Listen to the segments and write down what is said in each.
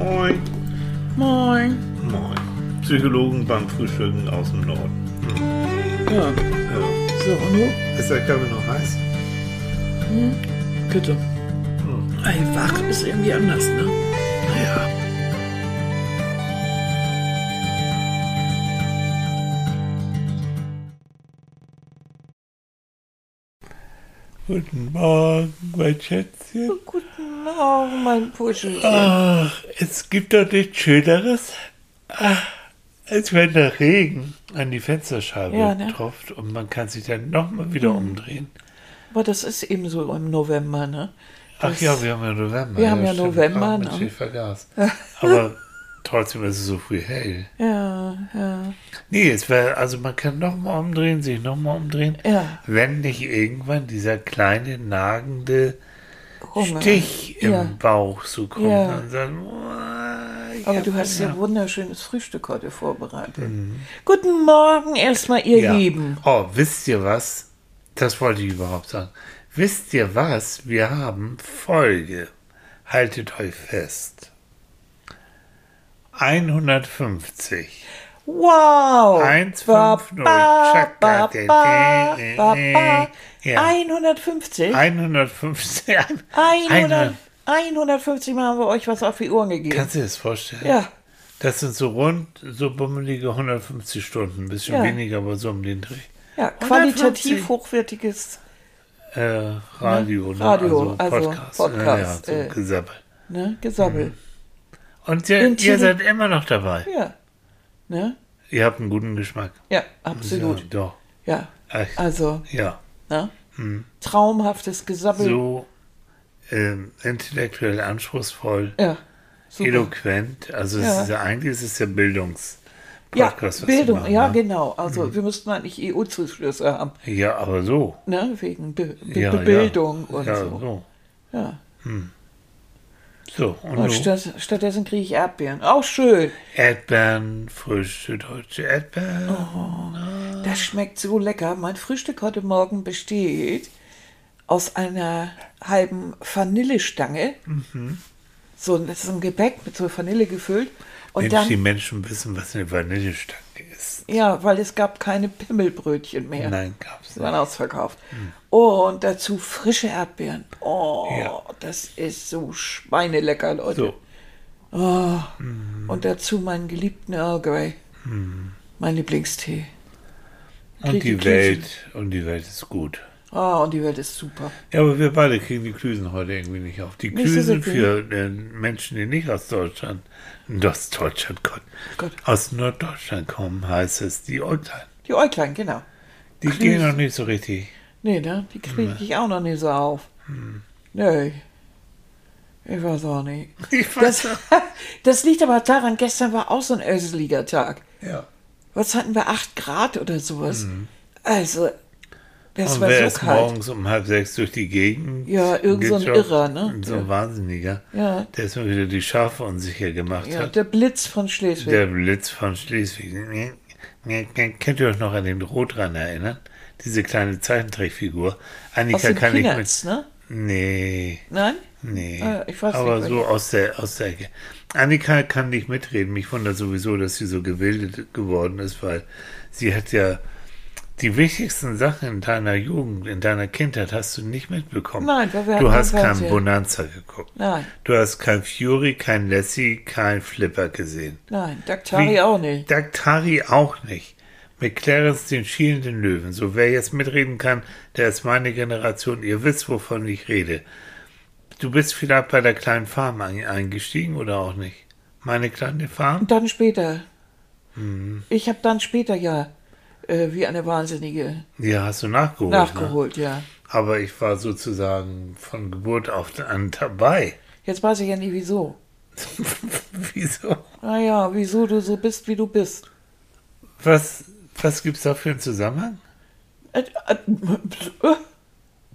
Moin. Moin. Moin. Psychologen beim Frühstücken aus dem Norden. Ja. Ja. So, und du? Ist der Kaffee noch heiß? Bitte. Hm. Ey, wach ist irgendwie anders, ne? Guten Morgen, mein Schätzchen. Guten Morgen, mein Puschelchen. Ach, es gibt doch nichts Schöneres, ach, als wenn der Regen an die Fensterscheibe Ja, ne? tropft und man kann sich dann nochmal wieder umdrehen. Aber das ist eben so im November, ne? Ach Das- ja, wir haben ja November. Wir haben ja stimmt. November, Ach, Mensch, ne? ich vergaß. Aber trotzdem ist es so früh hell. Ja, ja. Nee, es wäre, also man kann nochmal umdrehen, sich nochmal umdrehen, Ja. wenn nicht irgendwann dieser kleine nagende Hunger. Stich im Ja. Bauch so kommt Ja. und "Boah, ich Aber du hast ja Hunger." wunderschönes Frühstück heute vorbereitet. Guten Morgen erstmal, ihr Mhm. Lieben. Oh, wisst ihr was? Das wollte ich überhaupt sagen. Wisst ihr was? Wir haben Folge. Haltet euch fest. 150. Wow. 150. Ba, ba, Chaka, ba, ba, ba, ba. Ja. 150? 150. 100, 150 Mal haben wir euch was auf die Ohren gegeben. Kannst du dir das vorstellen? Ja, Das sind so rund, so bummelige 150 Stunden. Ein bisschen Ja. weniger, aber so um den Dreh. ja, 150. qualitativ hochwertiges Äh, Radio, ne? Radio, also Podcast. Podcast, Ja, ja, äh. so Gesabbel. ne, Gesabbel. Und ihr, ihr seid immer noch dabei. Ja. Ne? Ihr habt einen guten Geschmack. Ja, absolut. Ja, doch. Ja. Echt. Also, Ja. ne? Traumhaftes Gesabbel. So ähm, intellektuell anspruchsvoll, Ja. Super. eloquent. Also es Ja. ist ja eigentlich ist es ja Bildungs. Ja, Podcast, was Bildung, machen, ja, ne? genau. Also, wir müssten eigentlich EU-Zuschlüsse haben, Ja, aber so. ne? Wegen Be Be Ja, Bildung ja. und ja, so. so. Ja. So, und, Und statt, stattdessen kriege ich Erdbeeren. Auch schön. Erdbeeren, frische deutsche Erdbeeren. Oh. Das schmeckt so lecker. Mein Frühstück heute Morgen besteht aus einer halben Vanillestange. Mhm. So, das ist ein Gebäck mit so Vanille gefüllt. Und Mensch, die dann, Menschen wissen, was eine Vanillestange ist. ja, weil es gab keine Pimmelbrötchen mehr. Nein, gab's Sie waren nicht. ausverkauft. Und dazu frische Erdbeeren. Oh, Ja. das ist so schweinelecker, Leute. So, Oh. Und dazu meinen geliebten Earl Grey. Mein Lieblingstee. und Krieg die die Welt, und die Welt ist gut. Oh, und die Welt ist super. Ja, aber wir beide kriegen die Klüsen heute irgendwie nicht auf. Die Klüsen wirklich. für äh, Menschen, die nicht aus Deutschland, aus Deutschland kommen, Gott. aus Norddeutschland kommen, heißt es die Äuglein. Die Äuglein, genau. Die Klüsen. gehen noch nicht so richtig. Nee, ne? Die kriege ich auch noch nicht so auf. Hm. Nee. Ich weiß auch nicht. Ich Das, das liegt aber daran, gestern war auch so ein öseliger Tag. ja. Was hatten wir? Acht Grad oder sowas. Also, das Und war wer so ist kalt. morgens um halb sechs durch die Gegend? Ja, irgend so ein? Irrer, ne? So ein Ja. Wahnsinniger. Ja. Der ist mal wieder die Schafe unsicher gemacht Ja, hat. der Blitz von Schleswig. Der Blitz von Schleswig. Könnt ihr euch noch an den Rotran erinnern? Diese kleine Zeichentrickfigur. Aus Annika den kann ich mit. Peanuts, ne? Nee. Nein? Nee, Ah, ich weiß aber nicht, so aus der, aus der Ecke. Annika kann nicht mitreden. Mich wundert sowieso, dass sie so gebildet geworden ist, weil sie hat ja die wichtigsten Sachen in deiner Jugend, in deiner Kindheit hast du nicht mitbekommen. Nein, wir du hast keinen kein. Bonanza geguckt. Nein, Du hast kein Fury, kein Lassie, kein Flipper gesehen. nein. Daktari auch nicht. Daktari auch nicht. Mit Clarence den schielenden Löwen. So, wer jetzt mitreden kann, der ist meine Generation. Ihr wisst, wovon ich rede. Du bist vielleicht bei der kleinen Farm ein- eingestiegen oder auch nicht? Meine kleine Farm? Und dann später. Mhm. Ich habe dann später ja äh, wie eine Wahnsinnige Ja, hast du nachgeholt. Ne? nachgeholt, ja. Aber ich war sozusagen von Geburt auf an dabei. Jetzt weiß ich ja nie wieso. Wieso? Naja, wieso du so bist, wie du bist. Was, was gibt's da für einen Zusammenhang? Äh, äh, äh,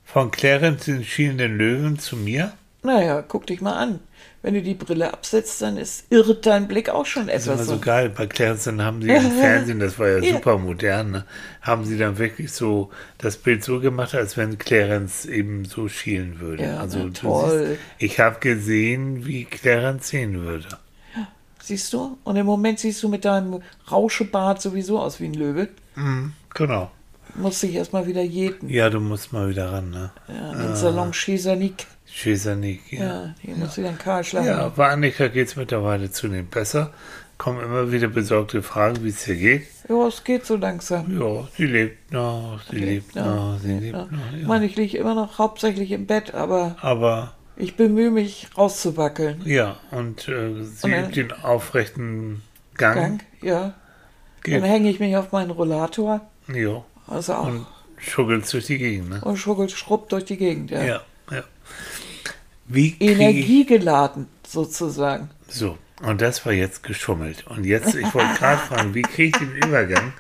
Von Clarence den schielenden Löwen zu mir? Naja, guck dich mal an. Wenn du die Brille absetzt, dann ist, irrt dein Blick auch schon Das ist etwas. immer so so. geil. Bei Clarence dann haben sie im Fernsehen, das war ja, Ja. super modern, ne? haben sie dann wirklich so das Bild so gemacht, als wenn Clarence eben so schielen würde. Ja, also toll. Siehst, ich habe gesehen, wie Clarence sehen würde. siehst du? Und im Moment siehst du mit deinem Rauschebart sowieso aus wie ein Löwe. Genau. Musst dich erstmal wieder jäten. Ja, du musst mal wieder ran, ne? Ja, den Salon Chesanik. Chesanik, ja. Ja, hier muss wieder ein Karl schlagen. Ja, bei Annika geht es mittlerweile zunehmend besser. Kommen immer wieder besorgte Fragen, wie es ihr geht. Ja, es geht so langsam. Ja, sie lebt noch, sie lebt noch, sie lebt Ja. noch. Ich Ja. meine, ich liege immer noch hauptsächlich im Bett, aber Aber ich bemühe mich rauszuwackeln. ja, und äh, sie Und dann- übt den aufrechten Gang. Gang, ja. Geht. Dann hänge ich mich auf meinen Rollator. Ja, Also auch. und schuggelt durch die Gegend, ne? Und schuggelt, schrubbt durch die Gegend. Ja, ja. Wie Energiegeladen, sozusagen. So, und das war jetzt geschummelt. Und jetzt, ich wollte gerade fragen, wie kriege ich den Übergang?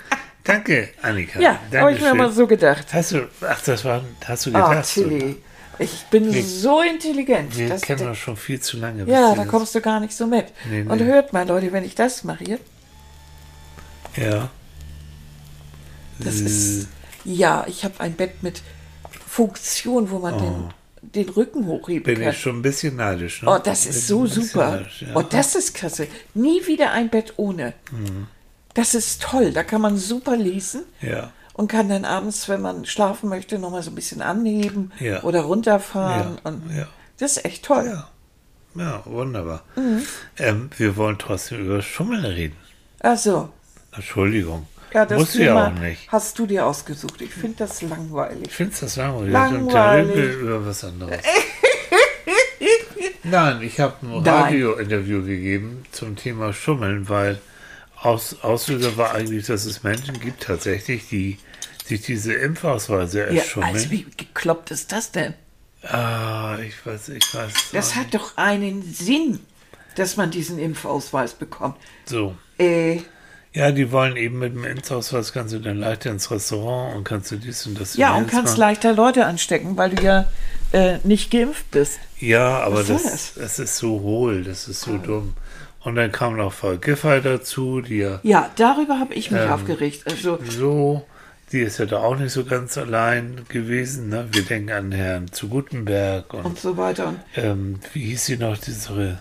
Danke, Annika. Ja, habe ich mir mal so gedacht. Hast du, ach, das war, hast du Ah, gedacht? so. Tilly, ich bin Wir- so intelligent. Wir kennen uns schon viel zu lange. ja, da kommst du gar nicht so mit. Nee, Und nee. hört mal, Leute, wenn ich das mache hier, Ja. das ist, ja, ich habe ein Bett mit Funktion, wo man den, den Rücken hochheben. Bin kann. ich schon ein bisschen neidisch. Ne? Oh, das ist so super. neidisch, ja. Oh, das ist klasse. Nie wieder ein Bett ohne. Mhm. Das ist toll. Da kann man super lesen ja. und kann dann abends, wenn man schlafen möchte, nochmal so ein bisschen anheben Ja. oder runterfahren. Ja, Und. Das ist echt toll. Ja. Ja, wunderbar. Mhm. Ähm, wir wollen trotzdem über Schummeln reden. Ach so. Entschuldigung. Ja, das Muss ja Thema auch nicht. hast du dir ausgesucht. Ich finde das langweilig. Ich finde das langweilig. Langweilig. Und der über was anderes. Nein, ich habe ein. Radio-Interview gegeben zum Thema Schummeln, weil aus, Auslöser war eigentlich, dass es Menschen gibt tatsächlich, die sich diese Impfausweise Ja, erschummeln. also wie gekloppt ist das denn? ah, ich weiß, ich weiß. Das hat doch einen Sinn, dass man diesen Impfausweis bekommt. so. Äh, Ja, die wollen eben mit dem Impfausweis kannst du dann leichter ins Restaurant und kannst du dies und das. ja, und kannst machen. leichter Leute anstecken, weil du ja äh, nicht geimpft bist. Ja, aber das, das ist so hohl, das ist so dumm. Und dann kam noch Frau Giffey dazu, die ja Ja, darüber habe ich mich Ähm, aufgeregt. Also, so, die ist ja da auch nicht so ganz allein gewesen. Ne? Wir denken an Herrn zu Gutenberg und, und so weiter. Ähm, wie hieß sie noch, diese,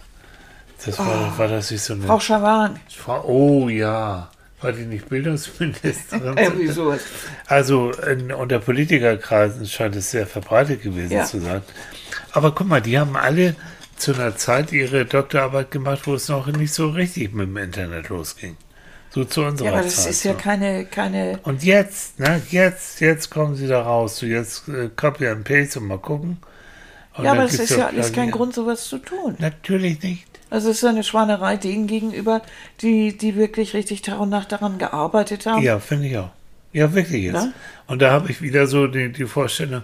das war, war das nicht so eine Frau Schawan, oh ja, war die nicht Bildungsministerin? irgendwie sowas. Also in, unter Politikerkreisen scheint es sehr verbreitet gewesen Ja. zu sein. Aber guck mal, die haben alle zu einer Zeit ihre Doktorarbeit gemacht, wo es noch nicht so richtig mit dem Internet losging. So zu unserer Ja, aber das Zeit. ist ja so. keine, keine. Und jetzt, ne, jetzt, jetzt kommen sie da raus. So jetzt äh, Copy and Paste und mal gucken. Und Ja, aber das ist ja alles kein. Grund, sowas zu tun. Natürlich nicht. Also es ist eine Schwanerei denen gegenüber, die, die wirklich richtig Tag und Nacht daran gearbeitet haben. Ja, finde ich auch. Ja, wirklich jetzt. Ja? Und da habe ich wieder so die, die Vorstellung,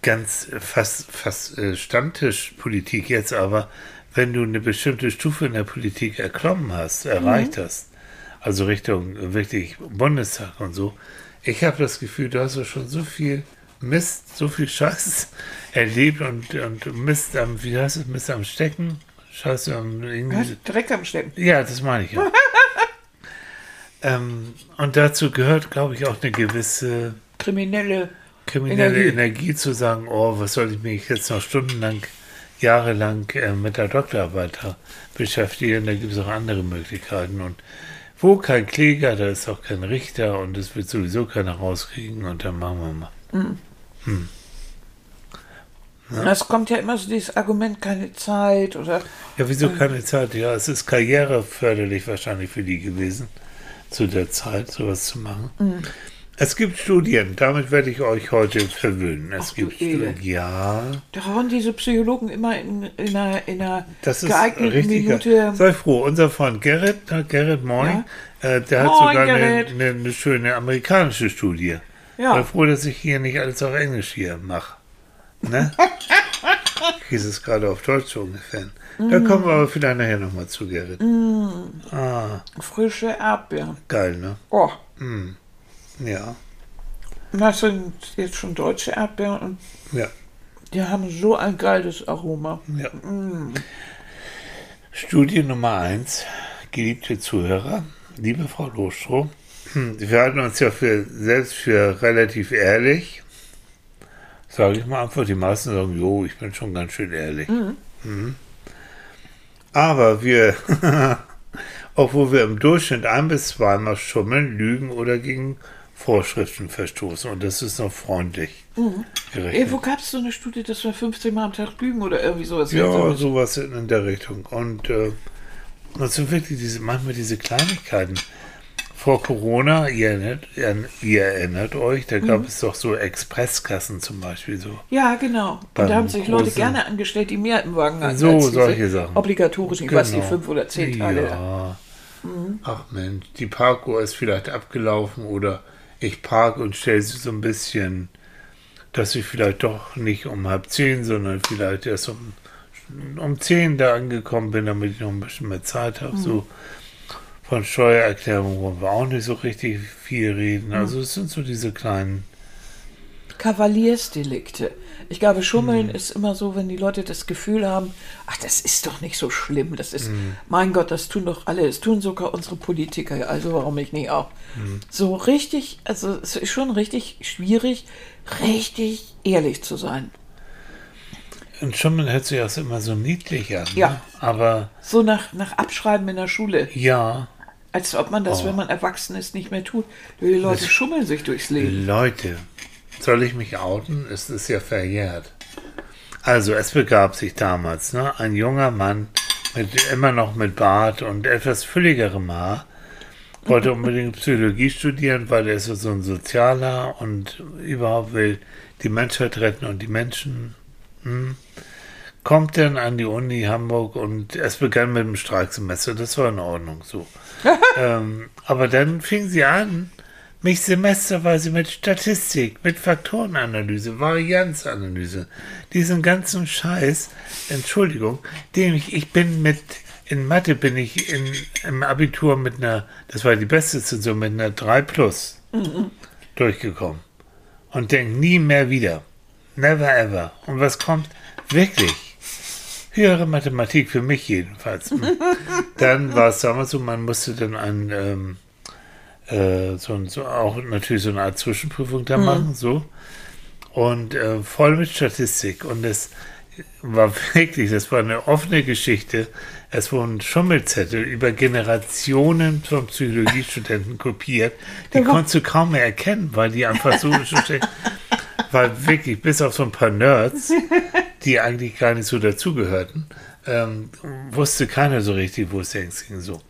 ganz fast, fast äh, Stammtischpolitik jetzt, aber wenn du eine bestimmte Stufe in der Politik erklommen hast, erreicht Mhm. hast, also Richtung äh, wirklich Bundestag und so, ich habe das Gefühl, du hast ja schon so viel Mist, so viel Scheiß erlebt und, und Mist am, wie heißt es, Mist am Stecken, Scheiße irgendwie. Was? Direkt am Stecken. Ja, das meine ich ja. ähm, und dazu gehört, glaube ich, auch eine gewisse Kriminelle. kriminelle Energie. Energie. zu sagen, oh, was soll ich mich jetzt noch stundenlang, jahrelang äh, mit der Doktorarbeit beschäftigen? Da gibt es auch andere Möglichkeiten. Und wo kein Kläger, da ist auch kein Richter und es wird sowieso keiner rauskriegen und dann machen wir mal. Es kommt ja immer so dieses Argument, keine Zeit oder. Ja, wieso keine Zeit? Ja, es ist karriereförderlich wahrscheinlich für die gewesen, zu der Zeit sowas zu machen. Mhm. Es gibt Studien, damit werde ich euch heute verwöhnen. Es Ach, gibt. Studien, ja, Da hauen diese Psychologen immer in, in einer, in einer das ist geeigneten richtig. Minute. Sei froh, unser Freund Gerrit, na, Gerrit, moin, äh, der hat Moin, sogar eine, eine, eine schöne amerikanische Studie. Ja. Sei froh, dass ich hier nicht alles auf Englisch hier mache. Ne? ich hieß es gerade auf Deutsch so ungefähr. Da Mm. kommen wir aber vielleicht nachher nochmal zu, Gerrit. Ah, Frische Erdbeeren. geil, ne? Oh, Ja, das sind jetzt schon deutsche Erdbeeren und ja, die haben so ein geiles Aroma. ja. Studie Nummer eins, geliebte Zuhörer, liebe Frau Lohstroh, hm, wir halten uns ja für, selbst für relativ ehrlich. Sage ich mal einfach, die meisten sagen, jo, ich bin schon ganz schön ehrlich. Mhm. Aber wir, wo wir im Durchschnitt ein bis zweimal schummeln, lügen oder gegen Vorschriften verstoßen. Und das ist noch freundlich. Mhm. Ey, wo gab es so eine Studie, dass wir 15 Mal am Tag lügen oder irgendwie sowas? Ja, sowas in der Richtung. Und äh, das sind wirklich diese, manchmal diese Kleinigkeiten. Vor Corona, ihr erinnert, ihr erinnert euch, da gab mhm. es doch so Expresskassen zum Beispiel so. Ja, genau. Und da haben sich Leute gerne angestellt, die mehr im Wagen hatten. So, solche Sachen. Obligatorisch, ich genau. weiß nicht, fünf oder zehn Tage. Ja. Mhm. Ach Mensch, die Parkuhr ist vielleicht abgelaufen oder ich parke und stelle sie so ein bisschen, dass ich vielleicht doch nicht um halb zehn, sondern vielleicht erst um, um zehn da angekommen bin, damit ich noch ein bisschen mehr Zeit habe. Mhm. So von Steuererklärung wollen wir auch nicht so richtig viel reden. Mhm. Also es sind so diese kleinen Kavaliersdelikte. Ich glaube, Schummeln hm. ist immer so, wenn die Leute das Gefühl haben, ach, das ist doch nicht so schlimm. Das ist, hm. mein Gott, das tun doch alle. Es tun sogar unsere Politiker. Also warum ich nicht auch? Hm. So richtig, also es ist schon richtig schwierig, richtig ehrlich zu sein. Und Schummeln hört sich auch immer so niedlich an. Ja. Ne? Aber. So nach, nach Abschreiben in der Schule. Ja. Als ob man das, oh. wenn man erwachsen ist, nicht mehr tut. Die Leute das schummeln sich durchs Leben. Leute, soll ich mich outen? Es ist ja verjährt. Also, es begab sich damals, ne? Ein junger Mann, mit, immer noch mit Bart und etwas fülligerem Haar, wollte unbedingt Psychologie studieren, weil er ist so ein Sozialer und überhaupt will die Menschheit retten und die Menschen. Hm kommt dann an die Uni Hamburg und es begann mit dem Streiksemester. Das war in Ordnung so. ähm, aber dann fing sie an, mich semesterweise mit Statistik, mit Faktorenanalyse, Varianzanalyse, diesen ganzen Scheiß, Entschuldigung, den ich, ich bin mit, in Mathe bin ich in, im Abitur mit einer, das war die beste Zensur, mit einer 3 plus mhm. durchgekommen. Und denk nie mehr wieder. Never ever. Und was kommt? Wirklich höhere Mathematik für mich jedenfalls. dann war es damals so, man musste dann ein, ähm, äh, so, so, auch natürlich so eine Art Zwischenprüfung da mhm. machen, so. Und äh, voll mit Statistik. Und es war wirklich, das war eine offene Geschichte. Es wurden Schummelzettel über Generationen von Psychologiestudenten kopiert. Die konntest du kaum mehr erkennen, weil die einfach so weil wirklich bis auf so ein paar Nerds die eigentlich gar nicht so dazugehörten, ähm, wusste keiner so richtig, wo es längst ging. So.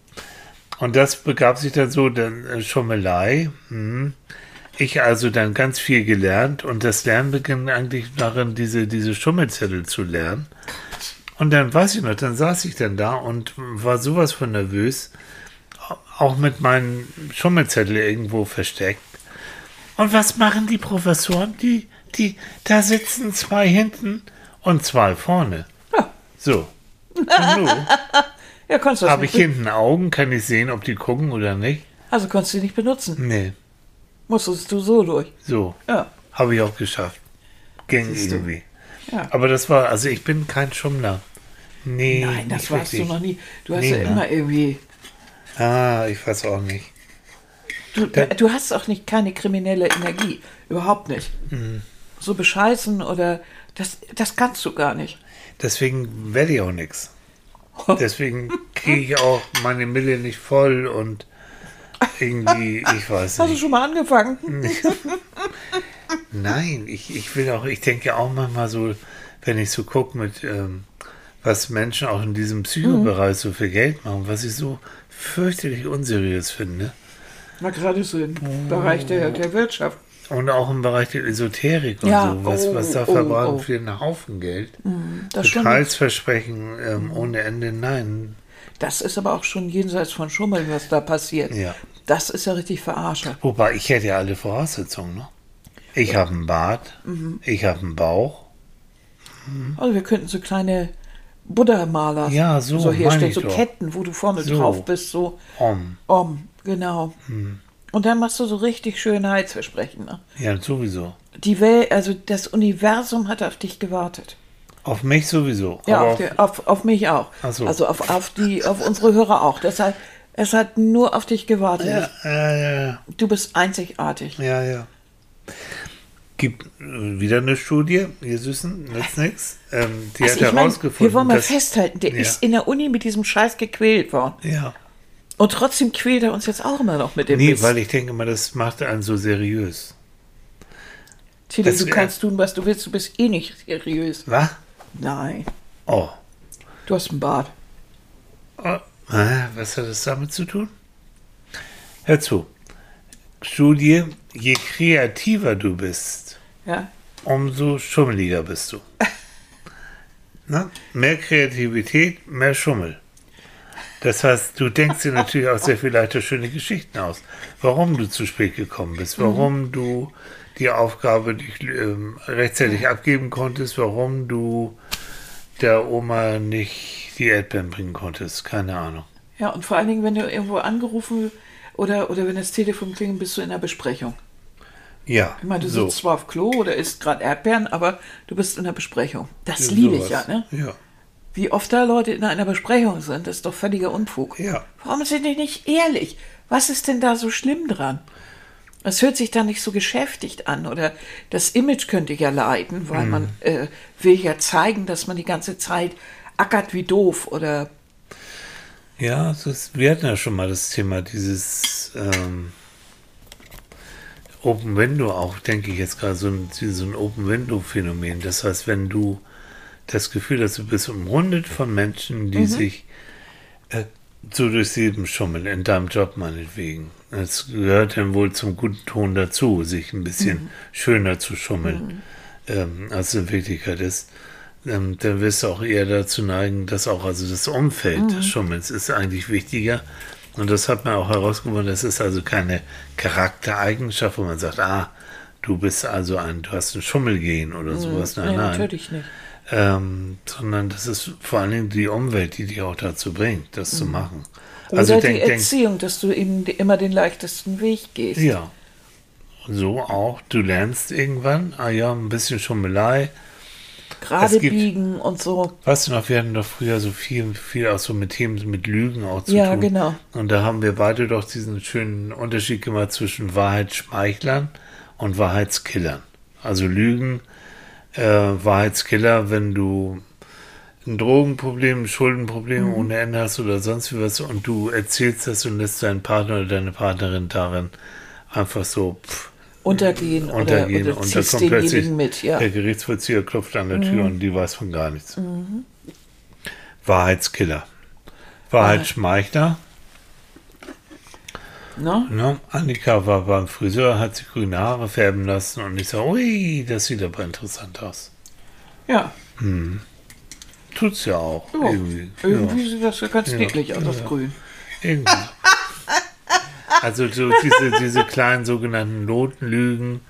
Und das begab sich dann so, dann äh, Schommelei. Hm. Ich also dann ganz viel gelernt und das Lernen begann eigentlich darin, diese, diese Schummelzettel zu lernen. Und dann weiß ich noch, dann saß ich dann da und war sowas von nervös, auch mit meinen Schummelzettel irgendwo versteckt. Und was machen die Professoren? Die, die, da sitzen zwei hinten und zwei vorne. Ja. So. Und ja, kannst du Habe ich hinten Augen? Kann ich sehen, ob die gucken oder nicht? Also konntest du die nicht benutzen? Nee. Musstest du so durch? So. Ja. Habe ich auch geschafft. Ging irgendwie. Ja. Aber das war, also ich bin kein Schummler. Nee. Nein, das warst richtig. du noch nie. Du hast nee, ja ne? immer irgendwie. Ah, ich weiß auch nicht. Du, du hast auch nicht keine kriminelle Energie. Überhaupt nicht. Mhm. So bescheißen oder das, das kannst du gar nicht. Deswegen werde ich auch nichts. Deswegen kriege ich auch meine Mille nicht voll und irgendwie, ich weiß nicht. Hast du schon mal angefangen? Nein, ich, ich will auch, ich denke auch manchmal so, wenn ich so gucke mit, ähm, was Menschen auch in diesem Psychobereich so viel Geld machen, was ich so fürchterlich unseriös finde. Na, gerade so im oh. Bereich der, der Wirtschaft. Und auch im Bereich der Esoterik und ja, so, was, oh, was da oh, verbraten oh. für einen Haufen Geld. Mm, Detailsversprechen ähm, ohne Ende, nein. Das ist aber auch schon jenseits von Schummeln, was da passiert. Ja. Das ist ja richtig verarsche. Wobei, ich hätte ja alle Voraussetzungen, ne? Ich habe einen Bart, mhm. ich habe einen Bauch. Mhm. Also wir könnten so kleine Buddha-Maler ja, so, so herstellen, so Ketten, wo du vorne so. drauf bist, so. Om. Om, genau. Mhm. Und dann machst du so richtig schöne Heilsversprechen. Ne? Ja, sowieso. Die Welt, also das Universum hat auf dich gewartet. Auf mich sowieso. Ja, auf, auf, auf, auf, mich auch. So. Also auf, auf, die, auf unsere Hörer auch. Deshalb, es hat nur auf dich gewartet. Ja, ja, ja. Du bist einzigartig. Ja, ja. Gibt äh, wieder eine Studie, ihr Süßen, nützt nichts. Ähm, die also hat herausgefunden. Wir wollen mal festhalten, der ja. ist in der Uni mit diesem Scheiß gequält worden. Ja. Und trotzdem quält er uns jetzt auch immer noch mit dem Nee, Witz. weil ich denke immer, das macht einen so seriös. Tilly, das du kannst tun, was du willst, du bist eh nicht seriös. Was? Nein, Oh. du hast einen Bart. oh. Was hat das damit zu tun? Hör zu. Studie, je kreativer du bist, Ja, umso schummeliger bist du. Na? Mehr Kreativität, mehr Schummel. Das heißt, du denkst dir natürlich auch sehr viel leichter schöne Geschichten aus. Warum du zu spät gekommen bist, warum du die Aufgabe nicht ähm, rechtzeitig abgeben konntest, warum du der Oma nicht die Erdbeeren bringen konntest. Keine Ahnung. ja, und vor allen Dingen, wenn du irgendwo angerufen oder, oder wenn das Telefon klingelt, bist du in der Besprechung. Ja, Ich meine, du so. sitzt zwar auf Klo oder isst gerade Erdbeeren, aber du bist in der Besprechung. Das liebe ich ja, sowas. ne? Ja. Wie oft da Leute in einer Besprechung sind, ist doch völliger Unfug. Ja. Warum sind die nicht ehrlich? Was ist denn da so schlimm dran? Es hört sich da nicht so geschäftigt an oder das Image könnte ja leiden, weil man äh, will ja zeigen, dass man die ganze Zeit ackert wie doof oder Ja, das wir hatten ja schon mal das Thema dieses ähm, Open Window auch, denke ich jetzt gerade, so ein, so ein Open Window Phänomen. Das heißt, wenn du das Gefühl hast, du bist umrundet von Menschen, die sich äh, so durchs Leben schummeln, in deinem Job meinetwegen. Es gehört dann wohl zum guten Ton dazu, sich ein bisschen schöner zu schummeln, ähm, als es in Wirklichkeit ist. Ähm, dann wirst du auch eher dazu neigen, dass auch also das Umfeld des Schummels ist eigentlich wichtiger. Und das hat man auch herausgefunden, das ist also keine Charaktereigenschaft, wo man sagt, ah, du bist also ein, du hast ein Schummelgehen oder sowas. Nein, Nein, nein. natürlich nicht. Ähm, sondern das ist vor allen Dingen die Umwelt, die dich auch dazu bringt, das zu machen. Oder Also die denk, denk, Erziehung, dass du eben die- immer den leichtesten Weg gehst. ja. So auch, du lernst irgendwann, ah ja, ein bisschen Schummelei. Gerade gibt- biegen und so. Weißt du noch, wir hatten doch früher so viel, viel auch so mit Themen, mit Lügen auch zu Ja, tun. genau. Und da haben wir beide doch diesen schönen Unterschied gemacht zwischen Wahrheitsschmeichlern und Wahrheitskillern. Also Lügen, äh, Wahrheitskiller, wenn du ein Drogenproblem, ein Schuldenproblem Mhm. ohne Ende hast oder sonst wie was und du erzählst das und lässt deinen Partner oder deine Partnerin darin einfach so pff, Untergehen, untergehen oder, oder und da kommt plötzlich mit, ja. Mhm. der Gerichtsvollzieher klopft an der Tür und die weiß von gar nichts. Wahrheitskiller. Wahrheitsschmeichler. Ne? Ne? Annika war beim Friseur, hat sich grüne Haare färben lassen und ich sage, ui, das sieht aber interessant aus. Ja, Tut's ja auch. ja. Irgendwie. irgendwie Ja, sieht das ja ganz Ja, niedlich aus ja, ja. grün. irgendwie. Also so diese, diese kleinen sogenannten Notenlügen,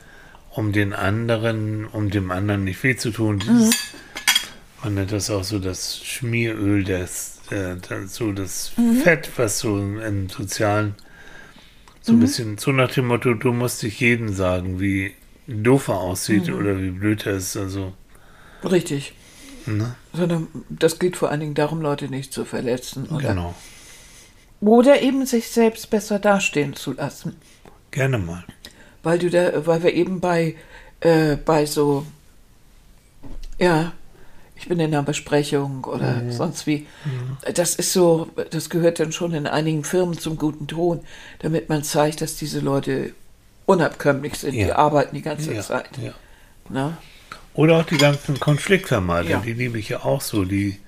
um den anderen, um dem anderen nicht weh zu tun. Dieses, Man nennt das auch so das Schmieröl, das, äh, das so das Fett, was so im Sozialen so ein bisschen, so nach dem Motto, du musst dich jedem sagen, wie doof er aussieht oder wie blöd er ist. Also, Richtig. ne? Sondern das geht vor allen Dingen darum, Leute nicht zu verletzen. Oder, Genau. oder eben sich selbst besser dastehen zu lassen. Gerne mal. Weil du da, weil wir eben bei, äh, bei so, ja, ich bin in einer Besprechung oder Mhm. sonst wie. Das ist so, das gehört dann schon in einigen Firmen zum guten Ton, damit man zeigt, dass diese Leute unabkömmlich sind. Die Ja. arbeiten die ganze Ja, Zeit. ja. Ne? Oder auch die ganzen Konfliktvermeider, Ja. die liebe ich ja auch so, die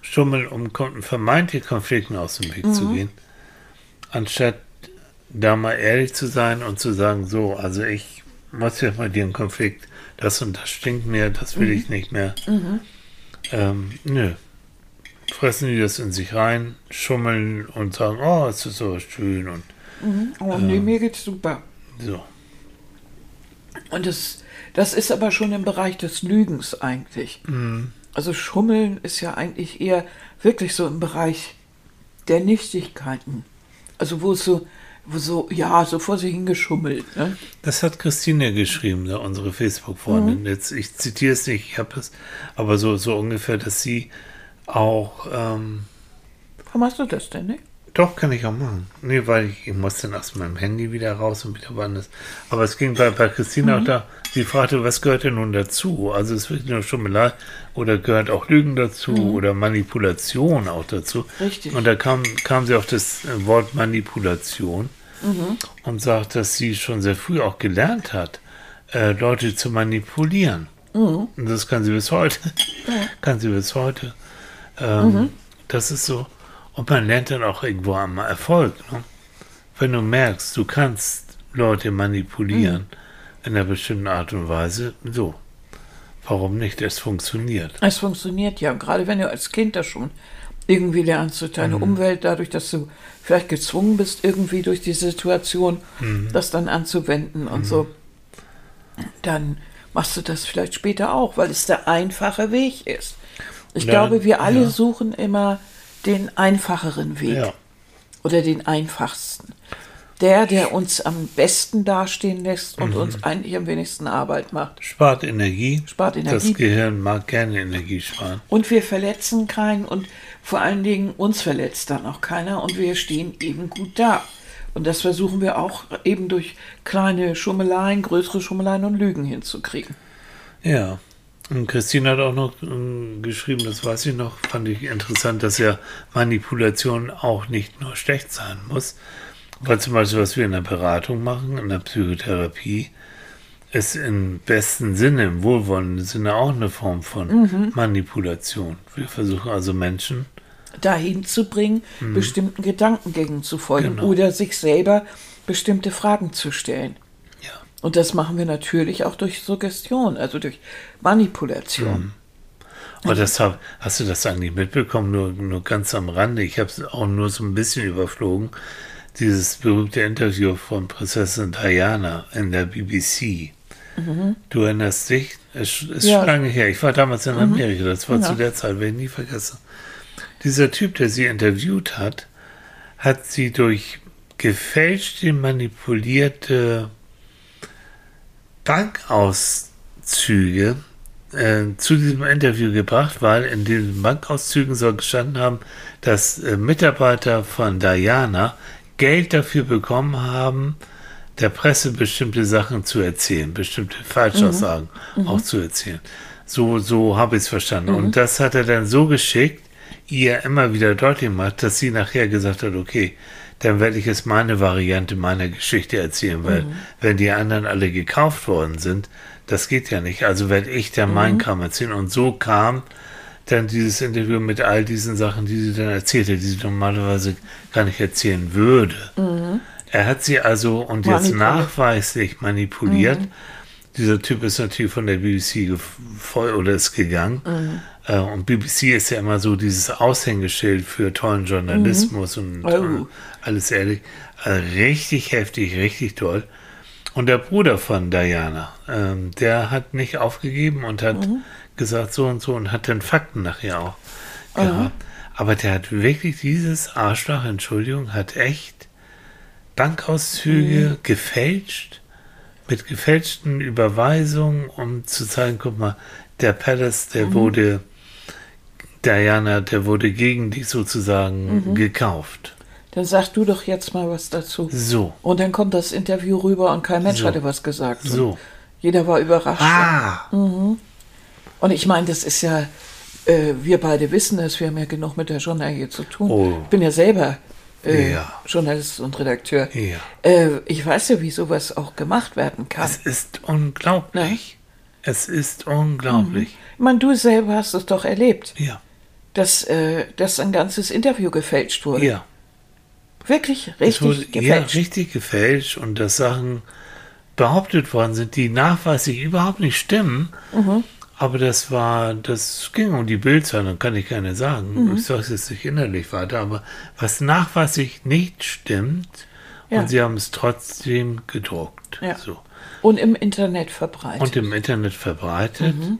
schummeln, um vermeintliche Konflikten aus dem Weg Mhm. zu gehen, anstatt da mal ehrlich zu sein und zu sagen, so, also ich muss jetzt mal dir einen Konflikt, das und das stinkt mir, das will Mhm. ich nicht mehr. Ähm, nö. Fressen die das in sich rein, schummeln und sagen, oh, es ist so schön und Oh, nee, mir geht's super. so. Und das, das ist aber schon im Bereich des Lügens eigentlich. Mhm. Also Schummeln ist ja eigentlich eher wirklich so im Bereich der Nichtigkeiten. Also wo es so, so, ja, so vor sich hingeschummelt. Ne? Das hat Christine geschrieben, ne, unsere Facebook-Freundin. Mhm. Jetzt, ich zitiere es nicht, ich habe es, aber so, so ungefähr, dass sie auch, ähm, Warum hast du das denn, ne? Doch, kann ich auch machen. Nee, weil ich, ich muss dann aus meinem Handy wieder raus und wieder woanders. Aber es ging bei, bei Christina Mhm. auch da. Sie fragte, was gehört denn nun dazu? Also es wird nur Schummelei oder gehört auch Lügen dazu oder Manipulation auch dazu. Mhm. Richtig. Und da kam, kam sie auf das äh, Wort Manipulation Mhm. und sagt, dass sie schon sehr früh auch gelernt hat, äh, Leute zu manipulieren. Mhm. Und das kann sie bis heute. Kann sie bis heute. Ähm, Mhm. Das ist so. Und man lernt dann auch irgendwo am Erfolg. Ne? Wenn du merkst, du kannst Leute manipulieren in einer bestimmten Art und Weise, so. Warum nicht? Es funktioniert. Es funktioniert ja. Und gerade wenn du als Kind das schon irgendwie lernst durch deine Umwelt, dadurch, dass du vielleicht gezwungen bist, irgendwie durch die Situation das dann anzuwenden und so, dann machst du das vielleicht später auch, weil es der einfache Weg ist. Ich Ja, glaube, wir alle ja. suchen immer den einfacheren Weg Ja. oder den einfachsten. Der, der uns am besten dastehen lässt und Mhm. uns eigentlich am wenigsten Arbeit macht. Spart Energie. Spart Energie. Das Gehirn mag gerne Energie sparen. Und wir verletzen keinen und vor allen Dingen uns verletzt dann auch keiner und wir stehen eben gut da. Und das versuchen wir auch eben durch kleine Schummeleien, größere Schummeleien und Lügen hinzukriegen. Ja. Und Christine hat auch noch ähm, geschrieben, das weiß ich noch, fand ich interessant, dass ja Manipulation auch nicht nur schlecht sein muss. Weil zum Beispiel, was wir in der Beratung machen, in der Psychotherapie, ist im besten Sinne, im wohlwollenden Sinne auch eine Form von Manipulation. Wir versuchen also Menschen, Dahin zu bringen, bestimmten Gedankengängen zu folgen Mhm. Genau. oder sich selber bestimmte Fragen zu stellen. Ja, Und das machen wir natürlich auch durch Suggestion, also durch Manipulation. Mhm. Aber das hab, hast du das eigentlich mitbekommen? Nur, nur ganz am Rande. Ich habe es auch nur so ein bisschen überflogen. Dieses berühmte Interview von Prinzessin Diana in der BBC. Du erinnerst dich? Es ist Ja. schon lange her. Ich war damals in Amerika. Das war Ja. zu der Zeit, werde ich nie vergessen. Dieser Typ, der sie interviewt hat, hat sie durch gefälschte, manipulierte Bankauszüge äh, zu diesem Interview gebracht, weil in diesen Bankauszügen soll gestanden haben, dass äh, Mitarbeiter von Diana Geld dafür bekommen haben, der Presse bestimmte Sachen zu erzählen, bestimmte Falschaussagen auch zu erzählen. So, so habe ich es verstanden. Und das hat er dann so geschickt, ihr immer wieder deutlich gemacht, dass sie nachher gesagt hat, okay, dann werde ich jetzt meine Variante meiner Geschichte erzählen, weil wenn die anderen alle gekauft worden sind, das geht ja nicht. Also werde ich dann meinen Kram erzählen. Und so kam dann dieses Interview mit all diesen Sachen, die sie dann erzählte, die sie normalerweise gar nicht erzählen würde. Er hat sie also und jetzt nachweislich manipuliert. Dieser Typ ist natürlich von der BBC voll oder ist gegangen. Äh, und BBC ist ja immer so dieses Aushängeschild für tollen Journalismus und Oh. alles ehrlich. Äh, richtig heftig, richtig toll. Und der Bruder von Diana, ähm, der hat nicht aufgegeben und hat gesagt so und so und hat dann Fakten nachher auch gehabt. Aber der hat wirklich dieses Arschloch, Entschuldigung, hat echt Bankauszüge gefälscht mit gefälschten Überweisungen, um zu zeigen, guck mal, der Palace, der wurde, Diana, der wurde gegen dich sozusagen gekauft. Dann sag du doch jetzt mal was dazu. So. Und dann kommt das Interview rüber und kein Mensch So. hatte was gesagt. So. Jeder war überrascht. Ah! Und ich meine, das ist ja, äh, wir beide wissen das, wir haben ja genug mit der Journalie zu tun. Oh. Ich bin ja selber äh, Ja. Journalist und Redakteur. Ja. Äh, ich weiß ja, wie sowas auch gemacht werden kann. Es ist unglaublich. Es ist unglaublich. Ich meine, du selber hast es doch erlebt, Ja. dass, äh, dass ein ganzes Interview gefälscht wurde. Ja. Wirklich richtig wurde, ja, gefälscht. richtig gefälscht und dass Sachen behauptet worden sind, die nachweislich überhaupt nicht stimmen. Mhm. Aber das war, das ging um die Bildzeitung, kann ich gerne sagen. Mhm. Ich sage es jetzt nicht innerlich weiter, aber was nachweislich nicht stimmt, Ja. und sie haben es trotzdem gedruckt. Ja. So. Und im Internet verbreitet. Und im Internet verbreitet. Mhm.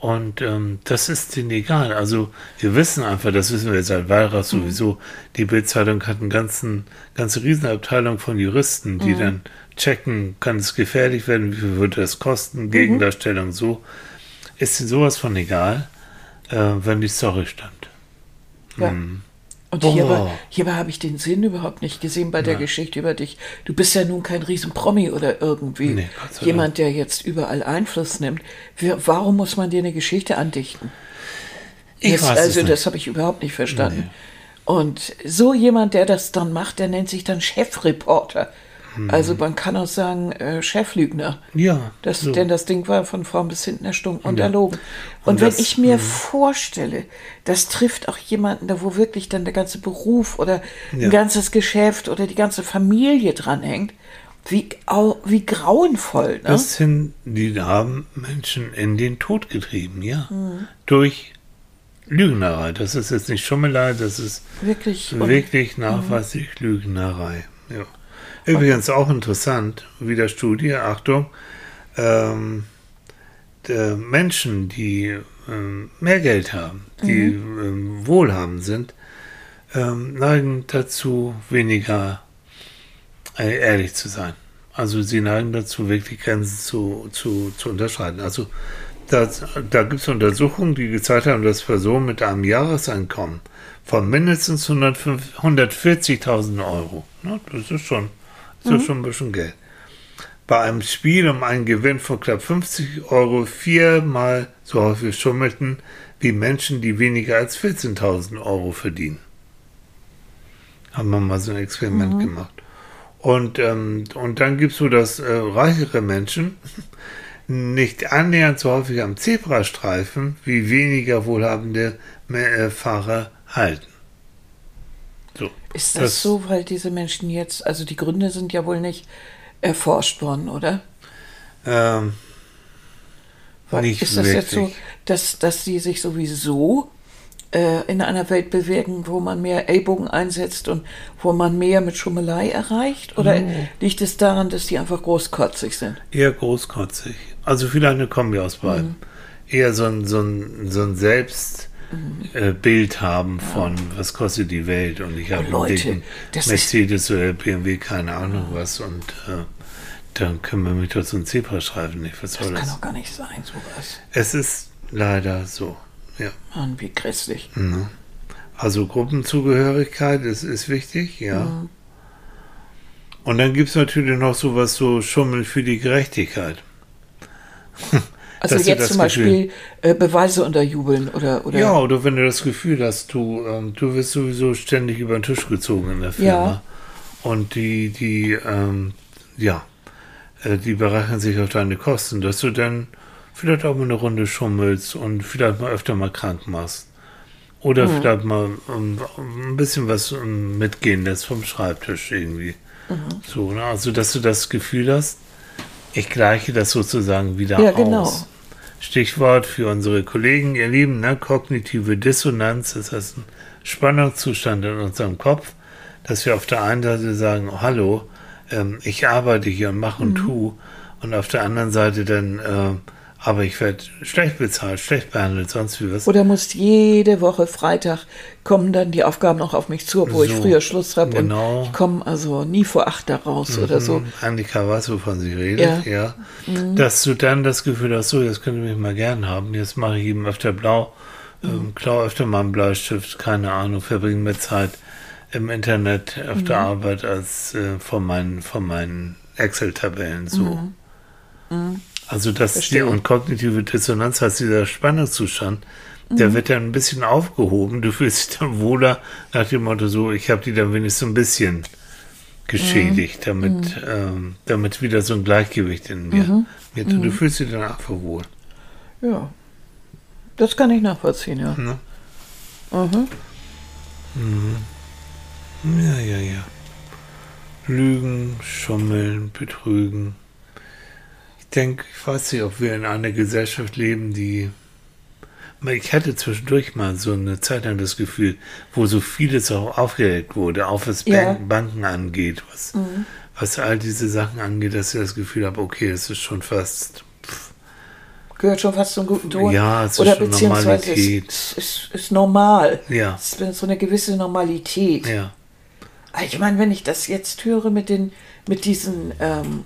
Und ähm, das ist denen egal. Also wir wissen einfach, das wissen wir seit Weilrath Mhm. sowieso, die Bildzeitung hat eine ganzen, ganze Riesenabteilung von Juristen, die Mhm. dann checken, kann es gefährlich werden, wie viel würde das kosten, Gegendarstellung so. Ist sowas von egal, äh, wenn die Story stimmt. Ja. Mhm. Und Boah. hierbei, hierbei habe ich den Sinn überhaupt nicht gesehen bei der Geschichte über dich. Du bist ja nun kein Riesenpromi oder irgendwie Nee, jemand, der jetzt überall Einfluss nimmt. Wir, warum muss man dir eine Geschichte andichten? Ich das, weiß also das habe ich überhaupt nicht verstanden. Und so jemand, der das dann macht, der nennt sich dann Chefreporter. Hm. Also man kann auch sagen äh, Cheflügner. Ja, Das, so. Denn das Ding war von vorn bis hinten erstunken und erlogen. Und, Und wenn das- ich mir vorstelle, das trifft auch jemanden, da wo wirklich dann der ganze Beruf oder Ja. ein ganzes Geschäft oder die ganze Familie dranhängt, wie, wie grauenvoll. Ne? Bis hin, die haben Menschen in den Tod getrieben, ja. Mhm. Durch Lügnerei. Das ist jetzt nicht Schummelei, das ist wirklich. Wirklich nachweislich Lügnerei. Ja. Übrigens auch interessant, wieder Studie, Achtung, ähm, Menschen, die ähm, mehr Geld haben, die ähm, wohlhabend sind, ähm, neigen dazu, weniger äh, ehrlich zu sein. Also sie neigen dazu, wirklich Grenzen zu, zu, zu unterscheiden. Also das, da gibt es Untersuchungen, die gezeigt haben, dass Personen mit einem Jahreseinkommen von mindestens 105 140.000 Euro, ne, das ist schon, das ist schon ein bisschen Geld, bei einem Spiel um einen Gewinn von knapp 50 Euro viermal so häufig schummelten wie Menschen, die weniger als 14.000 Euro verdienen. Haben wir mal so ein Experiment gemacht. Und, ähm, und dann gibt es so, dass äh, reichere Menschen nicht annähernd so häufig am Zebrastreifen wie weniger wohlhabende äh, Fahrer halten. So. ist das, so, weil diese Menschen jetzt, also die Gründe sind ja wohl nicht erforscht worden, oder? Ähm, Weil Nicht ist das jetzt so, wirklich. dass, dass sie sich sowieso äh, in einer Welt bewegen, wo man mehr Ellbogen einsetzt und wo man mehr mit Schummelei erreicht? Oder liegt es daran, dass die einfach großkotzig sind? eher großkotzig. Also vielleicht eine Kombi aus beiden. Eher so ein, so ein, so ein Selbstbild äh, Bild haben von, was kostet die Welt und ich habe einen Leute, dicken ist- Mercedes oder BMW, keine Ahnung was und äh, dann können wir mich doch so einen Zebrastreifen nicht. Was Das soll kann das? doch gar nicht sein, sowas. Es ist leider so. Ja. Mann, wie grässlich. Also Gruppenzugehörigkeit ist, ist wichtig, ja. Und dann gibt es natürlich noch sowas so Schummel für die Gerechtigkeit. Also jetzt zum Beispiel äh, Beweise unterjubeln oder, oder Ja, oder wenn du das Gefühl hast, du, ähm, du wirst sowieso ständig über den Tisch gezogen in der Firma. Ja. Und die, die, ähm, ja, äh, die berechnen sich auf deine Kosten, dass du dann vielleicht auch mal eine Runde schummelst und vielleicht mal öfter mal krank machst. Oder vielleicht mal ähm, ein bisschen was ähm, mitgehen lässt vom Schreibtisch irgendwie. So, ne? Also, dass du das Gefühl hast, ich gleiche das sozusagen wieder Ja, genau. aus. Stichwort für unsere Kollegen, ihr Lieben, ne? kognitive Dissonanz, das heißt ein Spannungszustand in unserem Kopf, dass wir auf der einen Seite sagen, oh, hallo, ähm, ich arbeite hier und mache und tu, und auf der anderen Seite dann, äh, aber ich werde schlecht bezahlt, schlecht behandelt, sonst wie was. Oder muss jede Woche Freitag kommen dann die Aufgaben noch auf mich zu, wo ich So, früher Schluss habe genau. ich komme also nie vor acht da raus oder so. Mhm, Annika weiß, wovon sie redet, ja. Ja. Dass du dann das Gefühl hast, so, jetzt könnt ihr mich mal gern haben, jetzt mache ich ihm öfter blau, ähm, klau öfter mal einen Bleistift, keine Ahnung, verbringe mehr Zeit im Internet auf der Arbeit als äh, von meinen, von meinen Excel-Tabellen, so. Also das, Verstehe. und kognitive Dissonanz heißt dieser Spannungszustand, der wird dann ein bisschen aufgehoben, du fühlst dich dann wohler nach dem Motto so, ich habe die dann wenigstens ein bisschen geschädigt, damit, ähm, damit wieder so ein Gleichgewicht in mir. mir Du fühlst dich dann einfach wohl. Ja. Das kann ich nachvollziehen, ja. Ne? Mhm. Ja, ja, ja. Lügen, schummeln, betrügen. Ich denke, ich weiß nicht, ob wir in einer Gesellschaft leben, die. Ich hatte zwischendurch mal so eine Zeit lang das Gefühl, wo so vieles auch aufgeregt wurde, auch was Ja. Bank Banken angeht, was, was all diese Sachen angeht, dass ich das Gefühl habe, okay, es ist schon fast. Gehört schon fast zum guten Ton. Ja, es ist Oder schon Normalität. es ist, ist, ist normal. Ja. Es ist so eine gewisse Normalität. Ja. Ah, Ich meine, wenn ich das jetzt höre mit den, mit diesen, ähm,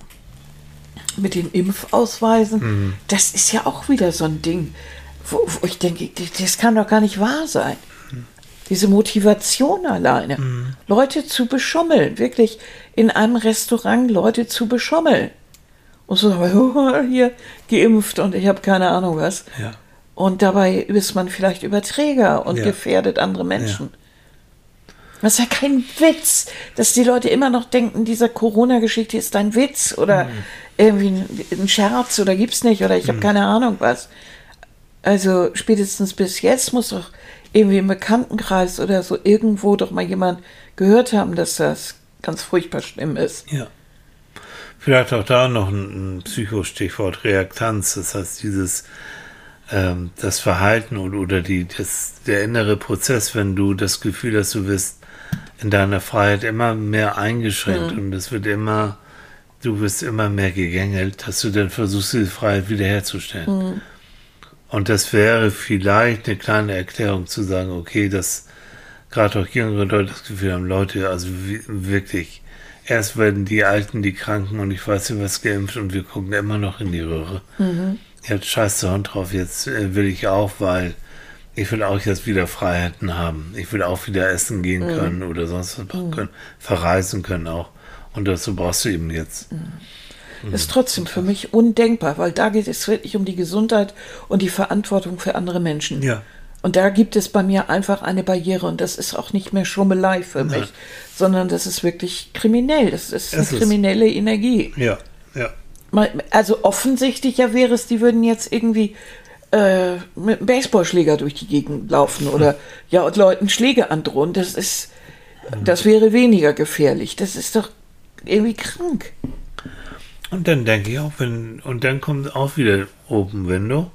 mit den Impfausweisen, Mhm. das ist ja auch wieder so ein Ding, wo, wo ich denke, das kann doch gar nicht wahr sein. diese Motivation alleine, Leute zu beschummeln, wirklich in einem Restaurant Leute zu beschummeln. Und so, hier geimpft und ich habe keine Ahnung was. Ja. Und dabei ist man vielleicht Überträger und Ja. gefährdet andere Menschen. Das ist ja kein Witz, dass die Leute immer noch denken, dieser Corona-Geschichte ist ein Witz oder irgendwie ein, ein Scherz oder gibt's nicht oder ich habe keine Ahnung was. Also spätestens bis jetzt muss doch irgendwie im Bekanntenkreis oder so irgendwo doch mal jemand gehört haben, dass das ganz furchtbar schlimm ist. Ja. Vielleicht auch da noch ein, ein Psychostichwort Reaktanz, das heißt dieses ähm, das Verhalten oder, oder die, das, der innere Prozess, wenn du das Gefühl hast, du wirst in deiner Freiheit immer mehr eingeschränkt und es wird immer, du wirst immer mehr gegängelt, dass du dann versuchst, diese Freiheit wiederherzustellen. Und das wäre vielleicht eine kleine Erklärung zu sagen, okay, dass gerade auch jüngere Leute das Gefühl haben, Leute, also wi- wirklich, erst werden die Alten, die Kranken und ich weiß nicht was geimpft und wir gucken immer noch in die Röhre. Jetzt scheiß der Hund drauf, jetzt äh, will ich auch, weil ich will auch jetzt wieder Freiheiten haben. Ich will auch wieder essen gehen können oder sonst was machen können, verreisen können auch. Und dazu brauchst du eben jetzt. ist trotzdem für mich undenkbar, weil da geht es wirklich um die Gesundheit und die Verantwortung für andere Menschen. Ja. Und da gibt es bei mir einfach eine Barriere und das ist auch nicht mehr Schummelei für Nein. mich, sondern das ist wirklich kriminell. Das ist eine Es ist- kriminelle Energie. Ja, ja. Also offensichtlich ja wäre es, die würden jetzt irgendwie äh, mit einem Baseballschläger durch die Gegend laufen oder ja und Leuten Schläge androhen. Das ist, das wäre weniger gefährlich. Das ist doch irgendwie krank. Und dann denke ich auch, wenn, und dann kommt auch wieder Open Window.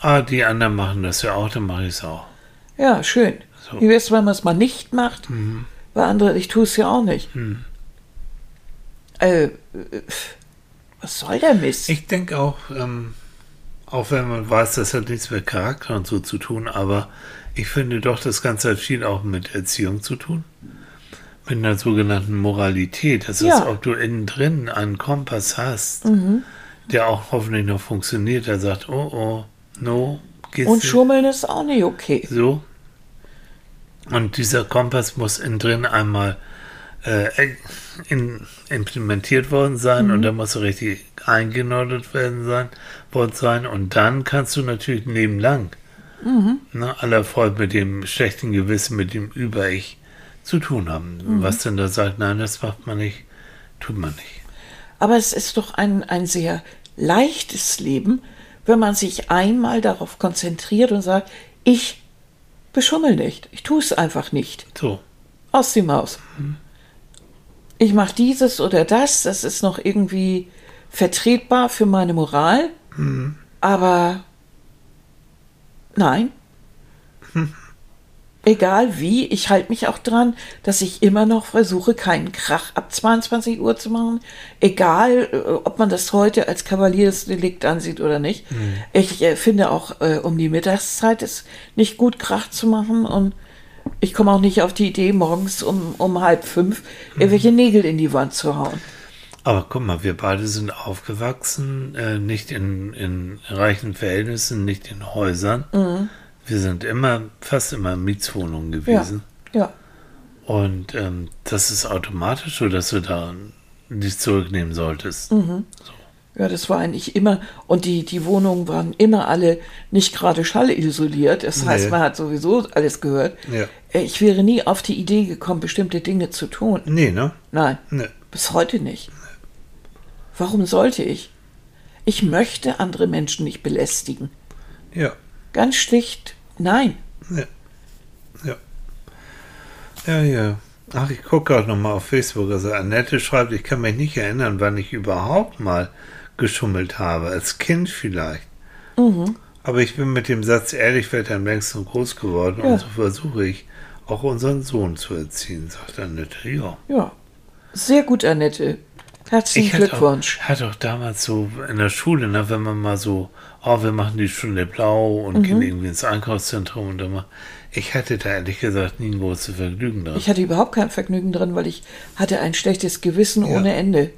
Ah, die anderen machen das ja auch, dann mache ich es auch. Ja, schön. So. Wie wär's, wenn man es mal nicht macht? Weil andere, ich tue es ja auch nicht. Äh, äh, was soll der Mist? Ich denke auch, ähm, auch wenn man weiß, das hat nichts mit Charakter und so zu tun, aber ich finde doch, das Ganze hat viel auch mit Erziehung zu tun. Mit einer sogenannten Moralität. Das Ja. heißt, ob du innen drin einen Kompass hast, der auch hoffentlich noch funktioniert, der sagt, oh, oh, no, geht's Und nicht. Schummeln ist auch nicht okay. So. Und dieser Kompass muss innen drin einmal äh, in, implementiert worden sein und dann muss er richtig eingenordet werden sein, worden sein. Und dann kannst du natürlich ein Leben lang ne, aller Freude mit dem schlechten Gewissen, mit dem Über-Ich zu tun haben. Was denn da sagt, nein, das macht man nicht, tut man nicht. Aber es ist doch ein, ein sehr leichtes Leben, wenn man sich einmal darauf konzentriert und sagt, ich beschummel nicht. Ich tue es einfach nicht. So. Aus die Maus. Ich mache dieses oder das, das ist noch irgendwie vertretbar für meine Moral, aber nein. Egal wie, ich halte mich auch dran, dass ich immer noch versuche, keinen Krach ab 22 Uhr zu machen. Egal, äh, ob man das heute als Kavaliersdelikt ansieht oder nicht. Ich äh, finde auch, äh, um die Mittagszeit ist nicht gut, Krach zu machen. Und ich komme auch nicht auf die Idee, morgens um, um halb fünf irgendwelche Nägel in die Wand zu hauen. Aber guck mal, wir beide sind aufgewachsen, äh, nicht in, in reichen Verhältnissen, nicht in Häusern. Wir sind immer, fast immer in Mietswohnungen Ja. gewesen. Ja. Und ähm, das ist automatisch so, dass du da dich zurücknehmen solltest. Ja, das war eigentlich immer, und die, die Wohnungen waren immer alle nicht gerade schallisoliert. Das heißt, Nee. man hat sowieso alles gehört. Ja. Äh, Ich wäre nie auf die Idee gekommen, bestimmte Dinge zu tun. Nee, ne? Nein, Nee. bis heute nicht. Warum sollte ich? Ich möchte andere Menschen nicht belästigen. Ja. Ganz schlicht, nein. Ja. Ja. Ja, ja. Ach, ich gucke auch nochmal auf Facebook. Also Annette schreibt, ich kann mich nicht erinnern, wann ich überhaupt mal geschummelt habe. Als Kind vielleicht. Aber ich bin mit dem Satz ehrlich, werde am längsten groß geworden Ja. und so versuche ich auch unseren Sohn zu erziehen, sagt Annette. Ja. Ja. Sehr gut, Annette. Herzlichen hatte Glückwunsch. Auch, hatte auch damals so in der Schule, ne, wenn man mal so, oh, wir machen die Stunde blau und Mhm. gehen irgendwie ins Einkaufszentrum und dann mal, ich hatte da ehrlich gesagt nie ein großes Vergnügen dran. Ich hatte überhaupt kein Vergnügen drin, weil ich hatte ein schlechtes Gewissen Ja. ohne Ende.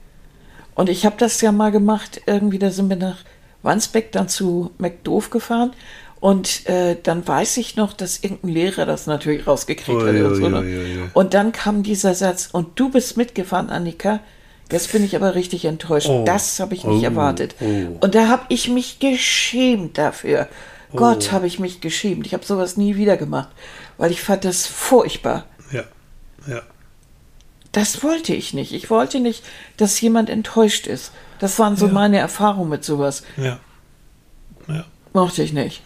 Und ich habe das ja mal gemacht, irgendwie, da sind wir nach Wandsbeck dann zu McDoof gefahren Und äh, dann weiß ich noch, dass irgendein Lehrer das natürlich rausgekriegt hat. Und, so, ne? Uiuiuiui. und dann kam dieser Satz, und du bist mitgefahren, Annika. Jetzt bin ich aber richtig enttäuscht. Oh. Das habe ich nicht Oh, erwartet. oh. Und da habe ich mich geschämt dafür. Gott, habe ich mich geschämt. Ich habe sowas nie wieder gemacht, weil ich fand das furchtbar. Ja, ja. Das wollte ich nicht. Ich wollte nicht, dass jemand enttäuscht ist. Das waren so Ja. meine Erfahrungen mit sowas. Ja. Ja. Mochte ich nicht.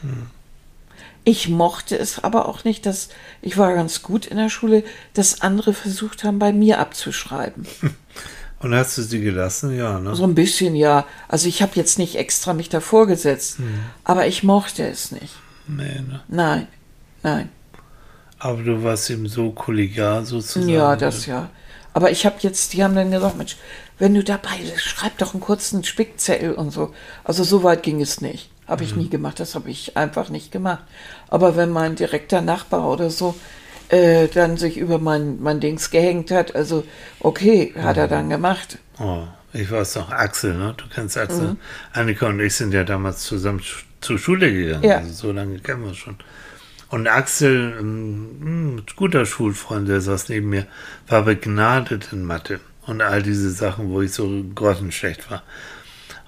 Ich mochte es aber auch nicht, dass ich war ganz gut in der Schule, dass andere versucht haben, bei mir abzuschreiben. Und hast du sie gelassen? Ja, ne? So ein bisschen, ja. Also ich habe jetzt nicht extra mich davor gesetzt, aber ich mochte es nicht. Nee, ne? Nein, nein. Aber du warst eben so kollegial sozusagen. Ja, das ja. Aber ich habe jetzt, die haben dann gesagt, Mensch, wenn du dabei bist, schreib doch einen kurzen Spickzettel und so. Also so weit ging es nicht. Habe ich nie gemacht, das habe ich einfach nicht gemacht. Aber wenn mein direkter Nachbar oder so äh, dann sich über mein, mein Dings gehängt hat, also okay, hat er dann gemacht. Oh, ich weiß noch, Axel, ne? Du kennst Axel. Mhm. Annika und ich sind ja damals zusammen zur Schule gegangen. Ja. Also so lange kennen wir schon. Und Axel, ein, guter Schulfreund, der saß neben mir, war begnadet in Mathe und all diese Sachen, wo ich so grottenschlecht war.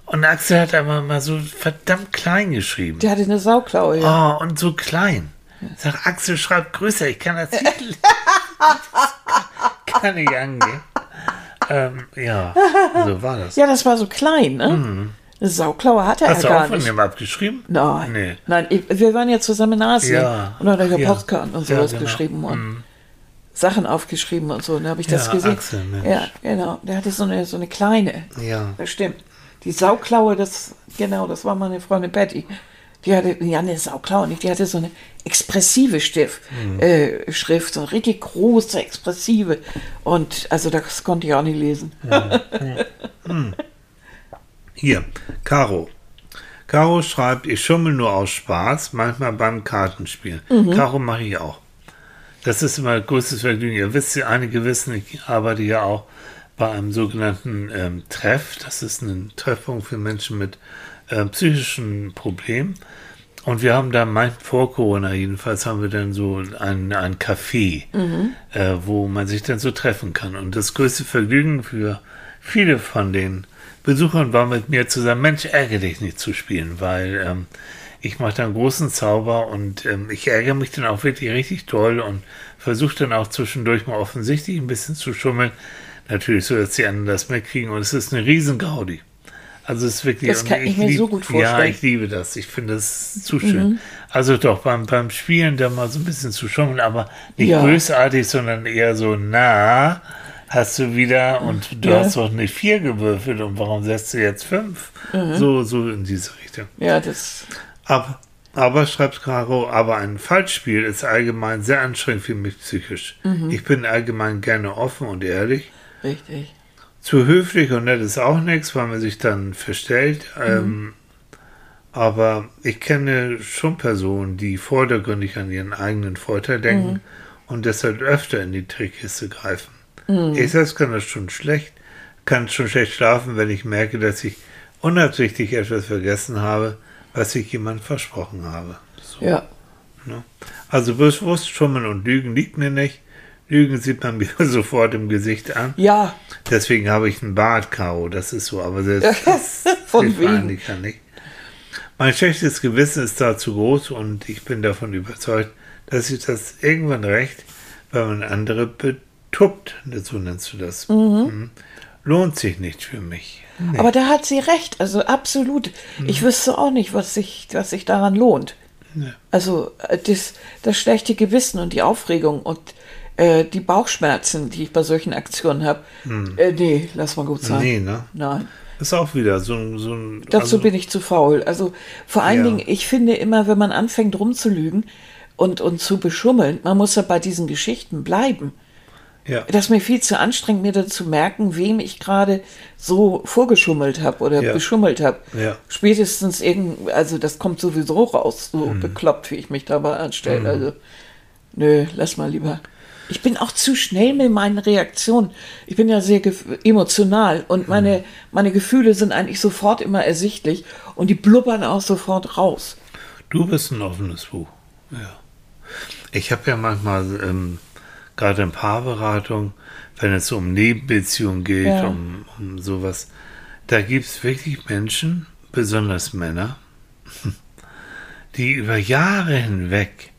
Und Axel hat aber mal so verdammt klein geschrieben. Der hatte eine Sauklaue, ja. Oh, und so klein. Ich sag, Axel, schreib größer, ich kann das nicht. kann nicht angehen. Ähm, ja, so war das. Ja, das war so klein, ne? Eine Sauklaue hatte Mhm. Hast du er auch gar von nicht. dem abgeschrieben? Nein, Nee. nein, ich, wir waren ja zusammen in Asien Ja, und dann hat er ja. Postkarten und Ja, sowas genau. geschrieben und Sachen aufgeschrieben und so. Und da habe ich das Ja, gesehen. Axel, ja, genau. Der hatte so eine, so eine kleine. Ja. Das stimmt. Die Sauklaue, das, genau, das war meine Freundin Patty. Die hatte, ja, eine Sauklaue nicht, die hatte so eine expressive Stift, Mhm. äh, Schrift, so eine richtig große, expressive. Und also das konnte ich auch nicht lesen. Hier, Caro. Caro schreibt, ich schummel nur aus Spaß, manchmal beim Kartenspielen. Mhm. Caro mache ich auch. Das ist immer größtes Vergnügen. Ihr wisst ja, einige wissen, ich arbeite ja auch bei einem sogenannten ähm, Treff. Das ist ein Treffpunkt für Menschen mit äh, psychischen Problemen. Und wir haben da, mein, vor Corona jedenfalls, haben wir dann so ein, ein Café, äh, wo man sich dann so treffen kann. Und das größte Vergnügen für viele von den Besuchern war mit mir zusammen, Mensch, ärgere dich nicht zu spielen, weil ähm, ich mache dann großen Zauber und ähm, ich ärgere mich dann auch wirklich richtig toll und versuche dann auch zwischendurch mal offensichtlich ein bisschen zu schummeln. Natürlich so, dass die anderen das mitkriegen und es ist eine riesen Gaudi. Also es ist wirklich. Das kann ich mir lieb- so gut Ja, vorstellen. Mhm. ich liebe das. Ich finde das zu schön. Also doch, beim, beim Spielen da mal so ein bisschen zu schummeln, aber nicht Ja. bösartig, sondern eher so, na, hast du wieder und du Ja. hast doch eine vier gewürfelt und warum setzt du jetzt fünf? Mhm. So, so in diese Richtung. Ja, das, Aber, aber schreibt Caro, aber ein Falschspiel ist allgemein sehr anstrengend für mich psychisch. Mhm. Ich bin allgemein gerne offen und ehrlich. richtig. Zu höflich und nett ist auch nichts, weil man sich dann verstellt. Ähm, aber ich kenne schon Personen, die vordergründig an ihren eigenen Vorteil denken und deshalb öfter in die Trickkiste greifen. Ich selbst kann das schon schlecht, kann schon schlecht schlafen, wenn ich merke, dass ich unabsichtlich etwas vergessen habe, was ich jemandem versprochen habe. So, Ja. ne? Also bewusst schummeln und lügen liegt mir nicht. Lügen sieht man mir sofort im Gesicht an. Ja, Deswegen habe ich einen Bart, Caro. Das ist so, aber selbst das Von wegen. Annika nicht. Mein schlechtes Gewissen ist da zu groß und ich bin davon überzeugt, dass ich das irgendwann recht, weil man andere betuppt, so nennst du das. Mhm. Lohnt sich nicht für mich. aber da hat sie recht, also absolut. Ich wüsste auch nicht, was sich, was sich daran lohnt. Nee. Also äh, das, das schlechte Gewissen und die Aufregung und äh, die Bauchschmerzen, die ich bei solchen Aktionen habe, äh, nee, lass mal gut sein. Nee, ne? Nein. Ist auch wieder so, ein- so ein. Dazu also, bin ich zu faul. Also vor allen Ja. Dingen, ich finde immer, wenn man anfängt rumzulügen und, und zu beschummeln, man muss ja bei diesen Geschichten bleiben. Ja, Das ist mir viel zu anstrengend, mir dann zu merken, wem ich gerade so vorgeschummelt habe oder Ja. beschummelt habe. Ja. Spätestens irgend, also das kommt sowieso raus, so Mhm. bekloppt, wie ich mich dabei anstelle. Also, nö, lass mal lieber. Ich bin auch zu schnell mit meinen Reaktionen. Ich bin ja sehr emotional und Mhm. meine, meine Gefühle sind eigentlich sofort immer ersichtlich und die blubbern auch sofort raus. Du bist ein offenes Buch. Ja. Ich habe ja manchmal, ähm, gerade in Paarberatung, wenn es um Nebenbeziehungen geht, Ja. um, um sowas, da gibt es wirklich Menschen, besonders Männer, die über Jahre hinweg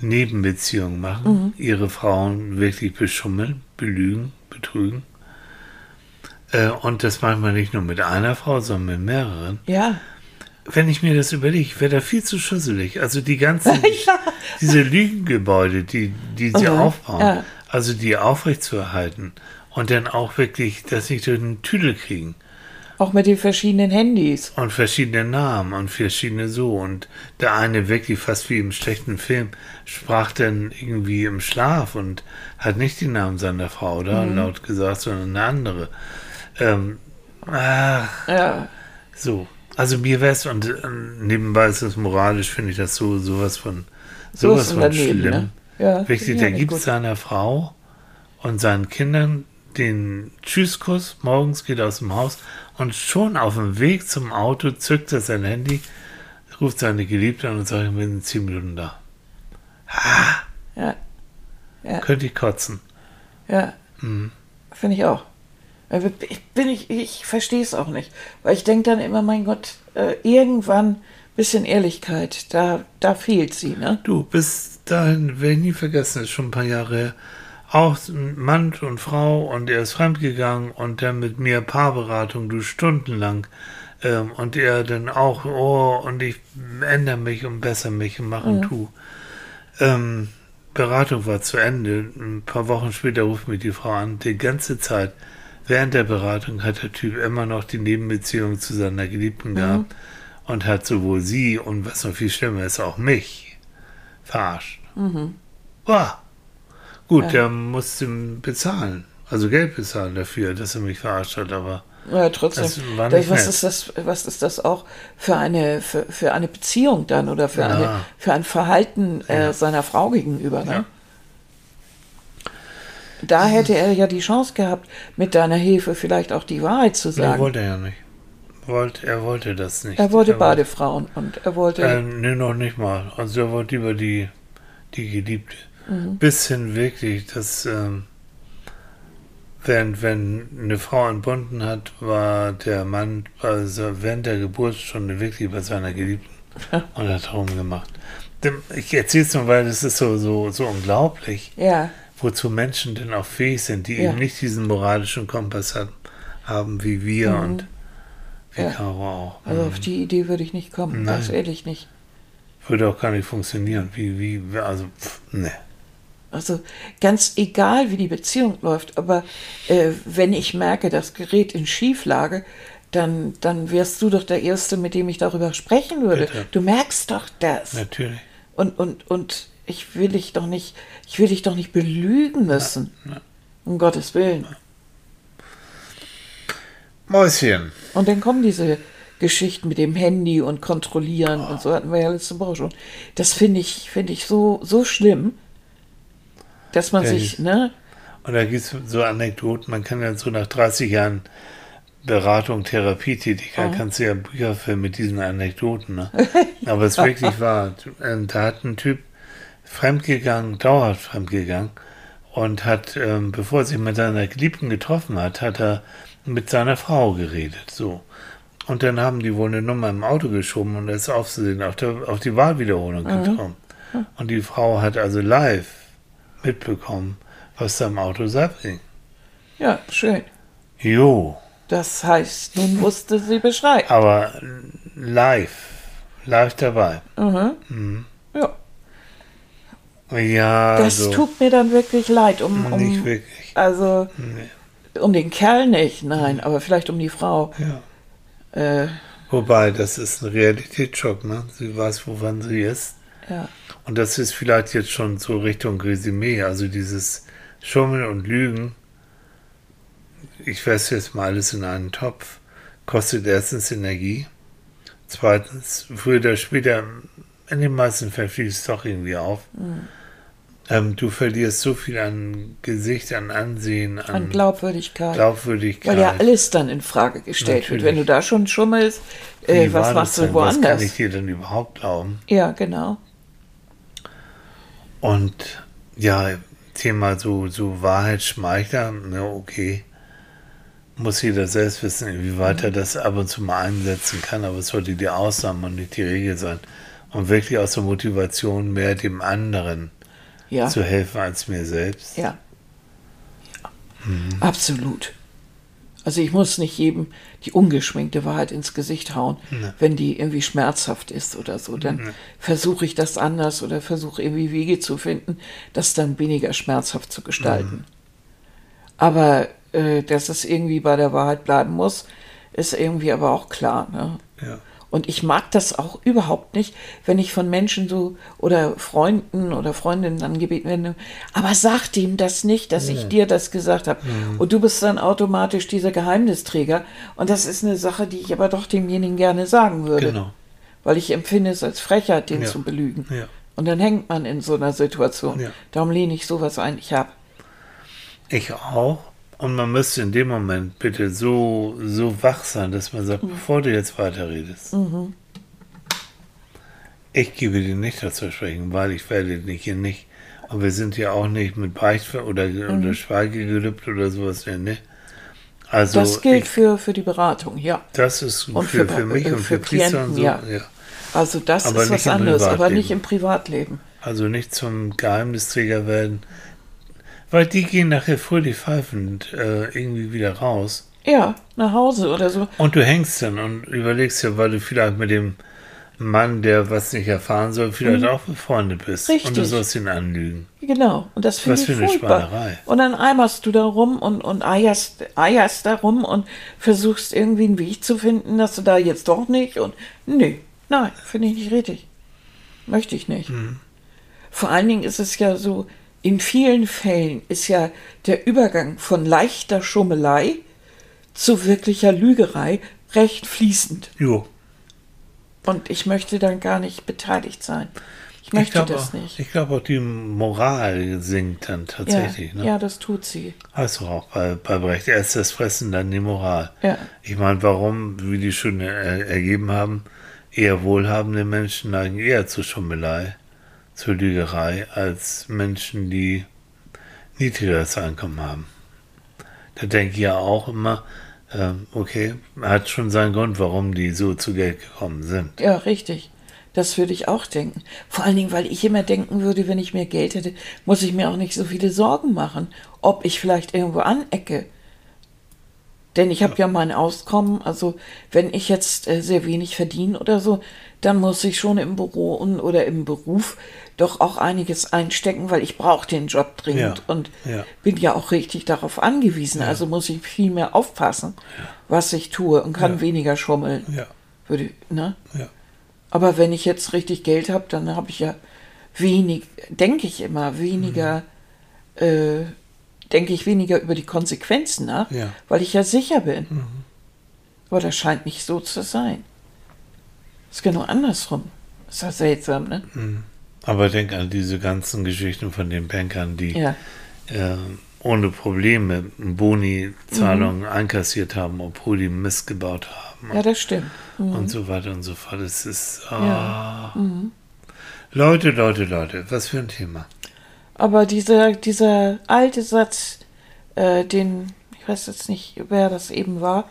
Nebenbeziehungen machen, ihre Frauen wirklich beschummeln, belügen, betrügen. Äh, und das manchmal nicht nur mit einer Frau, sondern mit mehreren. Ja. Wenn ich mir das überlege, ich wäre da viel zu schusselig. Also die ganzen, diese Lügengebäude, die, die sie Mhm, aufbauen, ja. also die aufrechtzuerhalten und dann auch wirklich, dass sie durch den Tüdel kriegen Auch mit den verschiedenen Handys. und verschiedene Namen und verschiedene so. Und der eine wirklich fast wie im schlechten Film sprach dann irgendwie im Schlaf und hat nicht den Namen seiner Frau da laut gesagt, sondern eine andere. Ähm, ach, Ja. so. Also mir wäre es, und äh, nebenbei ist es moralisch, finde ich das so sowas von So sowas von daneben, schlimm. ne? Ja, der gibt gut. seiner Frau und seinen Kindern den Tschüsskuss, morgens geht er aus dem Haus und schon auf dem Weg zum Auto zückt er sein Handy, ruft seine Geliebte an und sagt, wir sind zehn Minuten da. Ja. Ja. Könnte ich kotzen. Ja. Mhm. Finde ich auch. Also Ich, bin ich, ich verstehe es auch nicht. Weil ich denke dann immer, mein Gott, äh, irgendwann bisschen Ehrlichkeit, da, da fehlt sie, ne? Du, bis dahin werde ich nie vergessen, ist schon ein paar Jahre her. Auch Mann und Frau und er ist fremdgegangen und dann mit mir Paarberatung, du stundenlang. Ähm, und er dann auch, oh, und ich ändere mich und bessere mich und mache und tu. Ähm, Beratung war zu Ende. Ein paar Wochen später ruft mich die Frau an. Die ganze Zeit, während der Beratung, hat der Typ immer noch die Nebenbeziehung zu seiner Geliebten gehabt und hat sowohl sie und was noch viel schlimmer ist, auch mich verarscht. Boah. Gut, der musste bezahlen. Also Geld bezahlen dafür, dass er mich verarscht hat, aber Ja, trotzdem. Was, nett. ist das, was ist das auch für eine, für, für eine Beziehung dann oder für, Ja. eine, für ein Verhalten äh, seiner Frau gegenüber? Ne? Da hätte er ja die Chance gehabt, mit deiner Hilfe vielleicht auch die Wahrheit zu nee, sagen. wollte er ja nicht. Wollte, er wollte das nicht. er wollte Er beide Frauen und er wollte. Äh, nee, noch nicht mal. Also er wollte lieber die, die Geliebte. Mhm. Bis hin wirklich, dass ähm, während wenn eine Frau entbunden hat, war der Mann also während der Geburtsstunde wirklich bei seiner Geliebten und hat rumgemacht. Dem- Ich erzähle es nur, weil es ist so, so, so unglaublich, ja, wozu Menschen denn auch fähig sind, die Ja. eben nicht diesen moralischen Kompass hat, haben wie wir und wie Mhm. Ja. Caro auch. also Mhm. auf die Idee würde ich nicht kommen, Nein. ganz ehrlich nicht. Würde auch gar nicht funktionieren. Wie, wie, also, pff, ne. Also ganz egal, wie die Beziehung läuft, aber äh, wenn ich merke, das gerät in Schieflage, dann, dann wärst du doch der Erste, mit dem ich darüber sprechen würde. Bitte. Du merkst doch das. Natürlich. Und, und, und ich will dich doch nicht, ich will dich doch nicht belügen müssen. Um Gottes Willen. Mäuschen. Und dann kommen diese Geschichten mit dem Handy und kontrollieren und so hatten wir ja letzte Woche schon. Das finde ich, finde ich so, so schlimm, dass man Ja, sich, ne? Und da gibt es so Anekdoten, man kann ja so nach 30 Jahren Beratung, Therapietätigkeit, Mhm. kannst du ja Bücher füllen mit diesen Anekdoten. Ne? Aber es ist wirklich wahr. Da hat ein Typ fremdgegangen, dauerhaft fremdgegangen und hat, ähm, bevor er sich mit seiner Geliebten getroffen hat, hat er mit seiner Frau geredet. So. Und dann haben die wohl eine Nummer im Auto geschoben und ist aufzusehen auf, der, auf die Wahlwiederholung gekommen. Und die Frau hat also live mitbekommen, was da im Auto abging. Ja, schön. Jo, Das heißt, nun wusste sie Bescheid. aber live, live dabei. Mhm. Ja, Ja, das also, tut mir dann wirklich leid. Um, nicht um, wirklich. also, Nee. um den Kerl nicht, nein, aber vielleicht um die Frau. Ja. Äh, Wobei, das ist ein Realitätsschock, ne? Sie weiß, woran sie ist. ja. Und das ist vielleicht jetzt schon so Richtung Resümee, also dieses Schummeln und Lügen. Ich weiß jetzt mal alles in einen Topf. Kostet erstens Energie. Zweitens, früher oder später, in den meisten Fällen fließt es doch irgendwie auf. ähm, du verlierst so viel an Gesicht, an Ansehen, an, An Glaubwürdigkeit. Glaubwürdigkeit. Weil ja alles dann in Frage gestellt wird. Natürlich. Wenn du da schon schummelst, Wie äh, was machst du denn? Was kann woanders? ich dir denn überhaupt glauben? Ja, genau. Und ja, Thema so, so Wahrheitsschmeichler, ne, okay. Muss jeder selbst wissen, inwieweit Mhm. er das ab und zu mal einsetzen kann, aber es sollte die Ausnahme und nicht die Regel sein. Und wirklich aus der Motivation mehr dem anderen Ja. zu helfen als mir selbst. Ja. ja. Absolut. Also ich muss nicht jedem die ungeschminkte Wahrheit ins Gesicht hauen, wenn die irgendwie schmerzhaft ist oder so. Dann versuche ich das anders oder versuche irgendwie Wege zu finden, das dann weniger schmerzhaft zu gestalten. Aber äh, dass es irgendwie bei der Wahrheit bleiben muss, ist irgendwie aber auch klar. Ne? Ja. Und ich mag das auch überhaupt nicht, wenn ich von Menschen so oder Freunden oder Freundinnen dann gebeten werde, aber sag dem das nicht, dass ich dir das gesagt habe. Und du bist dann automatisch dieser Geheimnisträger. Und das ist eine Sache, die ich aber doch demjenigen gerne sagen würde. Genau. Weil ich empfinde es als Frechheit, den Ja. zu belügen. Ja. Und dann hängt man in so einer Situation. Ja. Darum lehne ich sowas eigentlich ab. Ich auch. Und man müsste in dem Moment bitte so, so wach sein, dass man Mhm. sagt, bevor du jetzt weiterredest, ich gebe dir nicht das Versprechen, weil ich werde dich hier nicht. Und wir sind ja auch nicht mit Beichtver oder, Mhm. oder Schweigegelübde oder sowas, ne? Also, das gilt ich, für, für die Beratung, ja. das ist Und für, für- für mich und für, für Priester und so. Ja. Ja. Also das Aber ist was anderes, aber nicht im Privatleben. Also nicht zum Geheimnisträger werden. Weil die gehen nachher fröhlich pfeifend äh, irgendwie wieder raus. Ja, nach Hause oder so. Und du hängst dann und überlegst ja, weil du vielleicht mit dem Mann, der was nicht erfahren soll, vielleicht auch befreundet bist. Und du Mhm. Richtig. sollst ihn anlügen. Genau. Und das finde Was ich für eine. Schweinerei. Und dann eimerst du da rum und, und eierst, eierst da rum und versuchst irgendwie einen Weg zu finden, dass du da jetzt doch nicht und nee, nein, finde ich nicht richtig. Möchte ich nicht. Mhm. Vor allen Dingen ist es ja so, in vielen Fällen ist ja der Übergang von leichter Schummelei zu wirklicher Lügerei recht fließend. Jo. Und ich möchte dann gar nicht beteiligt sein. Ich möchte glaube das auch, nicht. Ich glaube auch, die Moral sinkt dann Ja, tatsächlich. ne? ja, das tut sie. Hast du auch bei, bei Brecht. Erst das Fressen, dann die Moral. Ja. Ich meine, warum, wie die schon er, ergeben haben, eher wohlhabende Menschen neigen eher zur Schummelei, zur Lügerei, als Menschen, die niedrigeres Einkommen haben. Da denke ich ja auch immer, ähm, okay, hat schon seinen Grund, warum die so zu Geld gekommen sind. Ja, richtig. Das würde ich auch denken. Vor allen Dingen, weil ich immer denken würde, wenn ich mehr Geld hätte, muss ich mir auch nicht so viele Sorgen machen, ob ich vielleicht irgendwo anecke. Denn ich habe ja mein Auskommen, also wenn ich jetzt äh, sehr wenig verdiene oder so, dann muss ich schon im Büro und, oder im Beruf doch auch einiges einstecken, weil ich brauche den Job dringend Ja, und ja. bin ja auch richtig darauf angewiesen. Also muss ich viel mehr aufpassen, was ich tue und kann Ja. weniger schummeln. Ja, Würde, ne? ja. Aber wenn ich jetzt richtig Geld habe, dann habe ich ja wenig, denke ich immer, weniger, äh, denke ich weniger über die Konsequenzen nach, Ja. weil ich ja sicher bin. Aber das scheint nicht so zu sein. ist genau andersrum. Ist ja seltsam, ne? Aber denk an diese ganzen Geschichten von den Bankern, die Ja. äh, ohne Probleme Boni-Zahlungen einkassiert haben, obwohl die Mist gebaut haben. Ja, das stimmt. und so weiter und so fort. Es ist. Ja. ah. Leute, Leute, Leute, was für ein Thema. Aber dieser, dieser alte Satz, äh, den, ich weiß jetzt nicht, wer das eben war,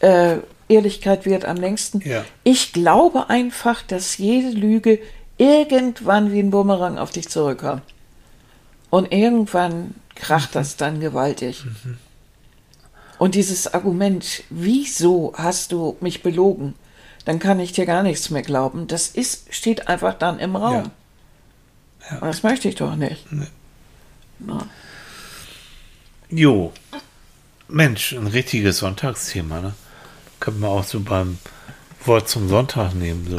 äh, Ehrlichkeit wird am längsten. Ja. Ich glaube einfach, dass jede Lüge irgendwann wie ein Bumerang auf dich zurückkommt. Und irgendwann kracht das dann gewaltig. Und dieses Argument, wieso hast du mich belogen? Dann kann ich dir gar nichts mehr glauben. Das ist, steht einfach dann im Raum. Ja. Und das möchte ich doch nicht. Na. Jo. Mensch, ein richtiges Sonntagsthema, ne? Könnte man auch so beim Wort zum Sonntag nehmen. So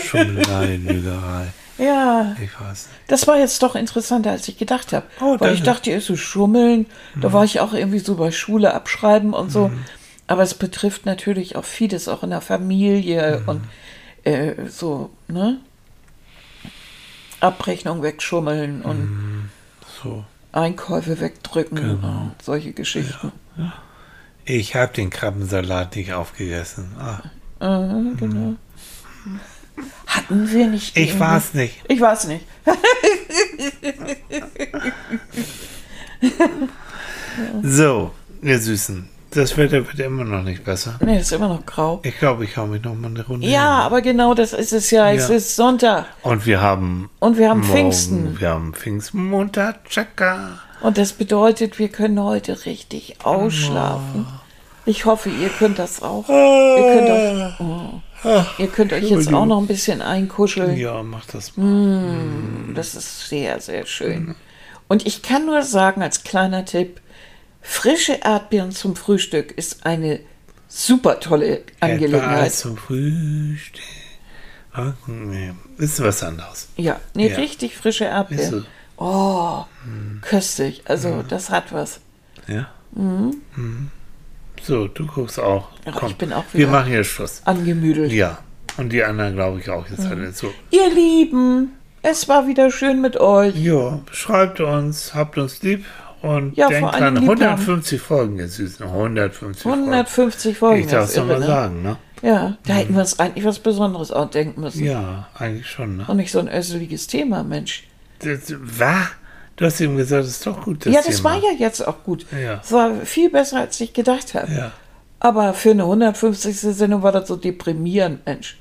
Schummelei, Lügerei. Ja, Ich weiß nicht. das war jetzt doch interessanter, als ich gedacht habe. Oh, Weil ich dachte, so schummeln. Da war ich auch irgendwie so bei Schule abschreiben und so. Aber es betrifft natürlich auch vieles, auch in der Familie und äh, so, ne? Abrechnung wegschummeln und so. Einkäufe wegdrücken und solche Geschichten. Ich habe den Krabbensalat nicht aufgegessen. Ah, Genau. Hatten wir nicht. ich irgendwie- war's nicht. Ich weiß nicht. So, ihr Süßen. Das Wetter wird immer noch nicht besser. Nee, ist immer noch grau. Ich glaube, ich hau mich noch mal eine Runde Ja, hin. aber genau das ist es ja. Es Ja. ist Sonntag Und wir haben und wir haben morgen, Pfingsten. Wir haben Pfingstmontag, Chaka. Und das bedeutet, wir können heute richtig ausschlafen. Ich hoffe, ihr könnt das auch. Ihr könnt euch, oh, ihr könnt euch jetzt auch noch ein bisschen einkuscheln. Ja, mach das mal. Das ist sehr, sehr schön. Und ich kann nur sagen, als kleiner Tipp, frische Erdbeeren zum Frühstück ist eine super tolle Angelegenheit. zum Frühstück. Ah, nee, ist was anderes. Ja, nee, Ja. richtig frische Erdbeeren. so. Oh, köstlich. Also, das hat was. Ja. Mhm. So, du guckst auch. Ja, Komm, ich bin auch Wir wieder- machen jetzt Schluss. Angemüdelt. Ja. Und die anderen glaube ich auch jetzt alle so. Ihr Lieben, es war wieder schön mit euch. Ja, schreibt uns, habt uns lieb und Ja, denkt dran, lieb haben. 150 Folgen, ihr Süßen. 150 Folgen. 150 Folgen. Ich darf es ist doch mal irre, ne? sagen, ne? Ja, da hätten wir uns eigentlich was Besonderes ausdenken müssen. Ja, eigentlich schon, ne? Und nicht so ein össeliges Thema, Mensch. Das, was? Du hast ihm gesagt, das ist doch gut, das ja, das Thema. war ja jetzt auch gut. Ja. Es war viel besser, als ich gedacht habe. Ja. Aber für eine 150. Sendung war das so deprimierend, Mensch.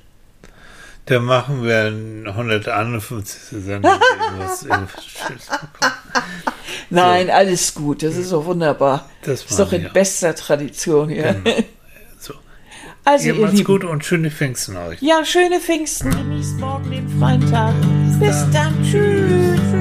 Dann machen wir eine 151. Sendung. Nein, alles gut. Das ist doch wunderbar. Das ist doch in wir. bester Tradition hier. So. Also, Ihr ihr macht's Lieben. gut und schöne Pfingsten euch. Ja, schöne Pfingsten. Genießt morgen den freien Tag. Bis dann. Tschüss.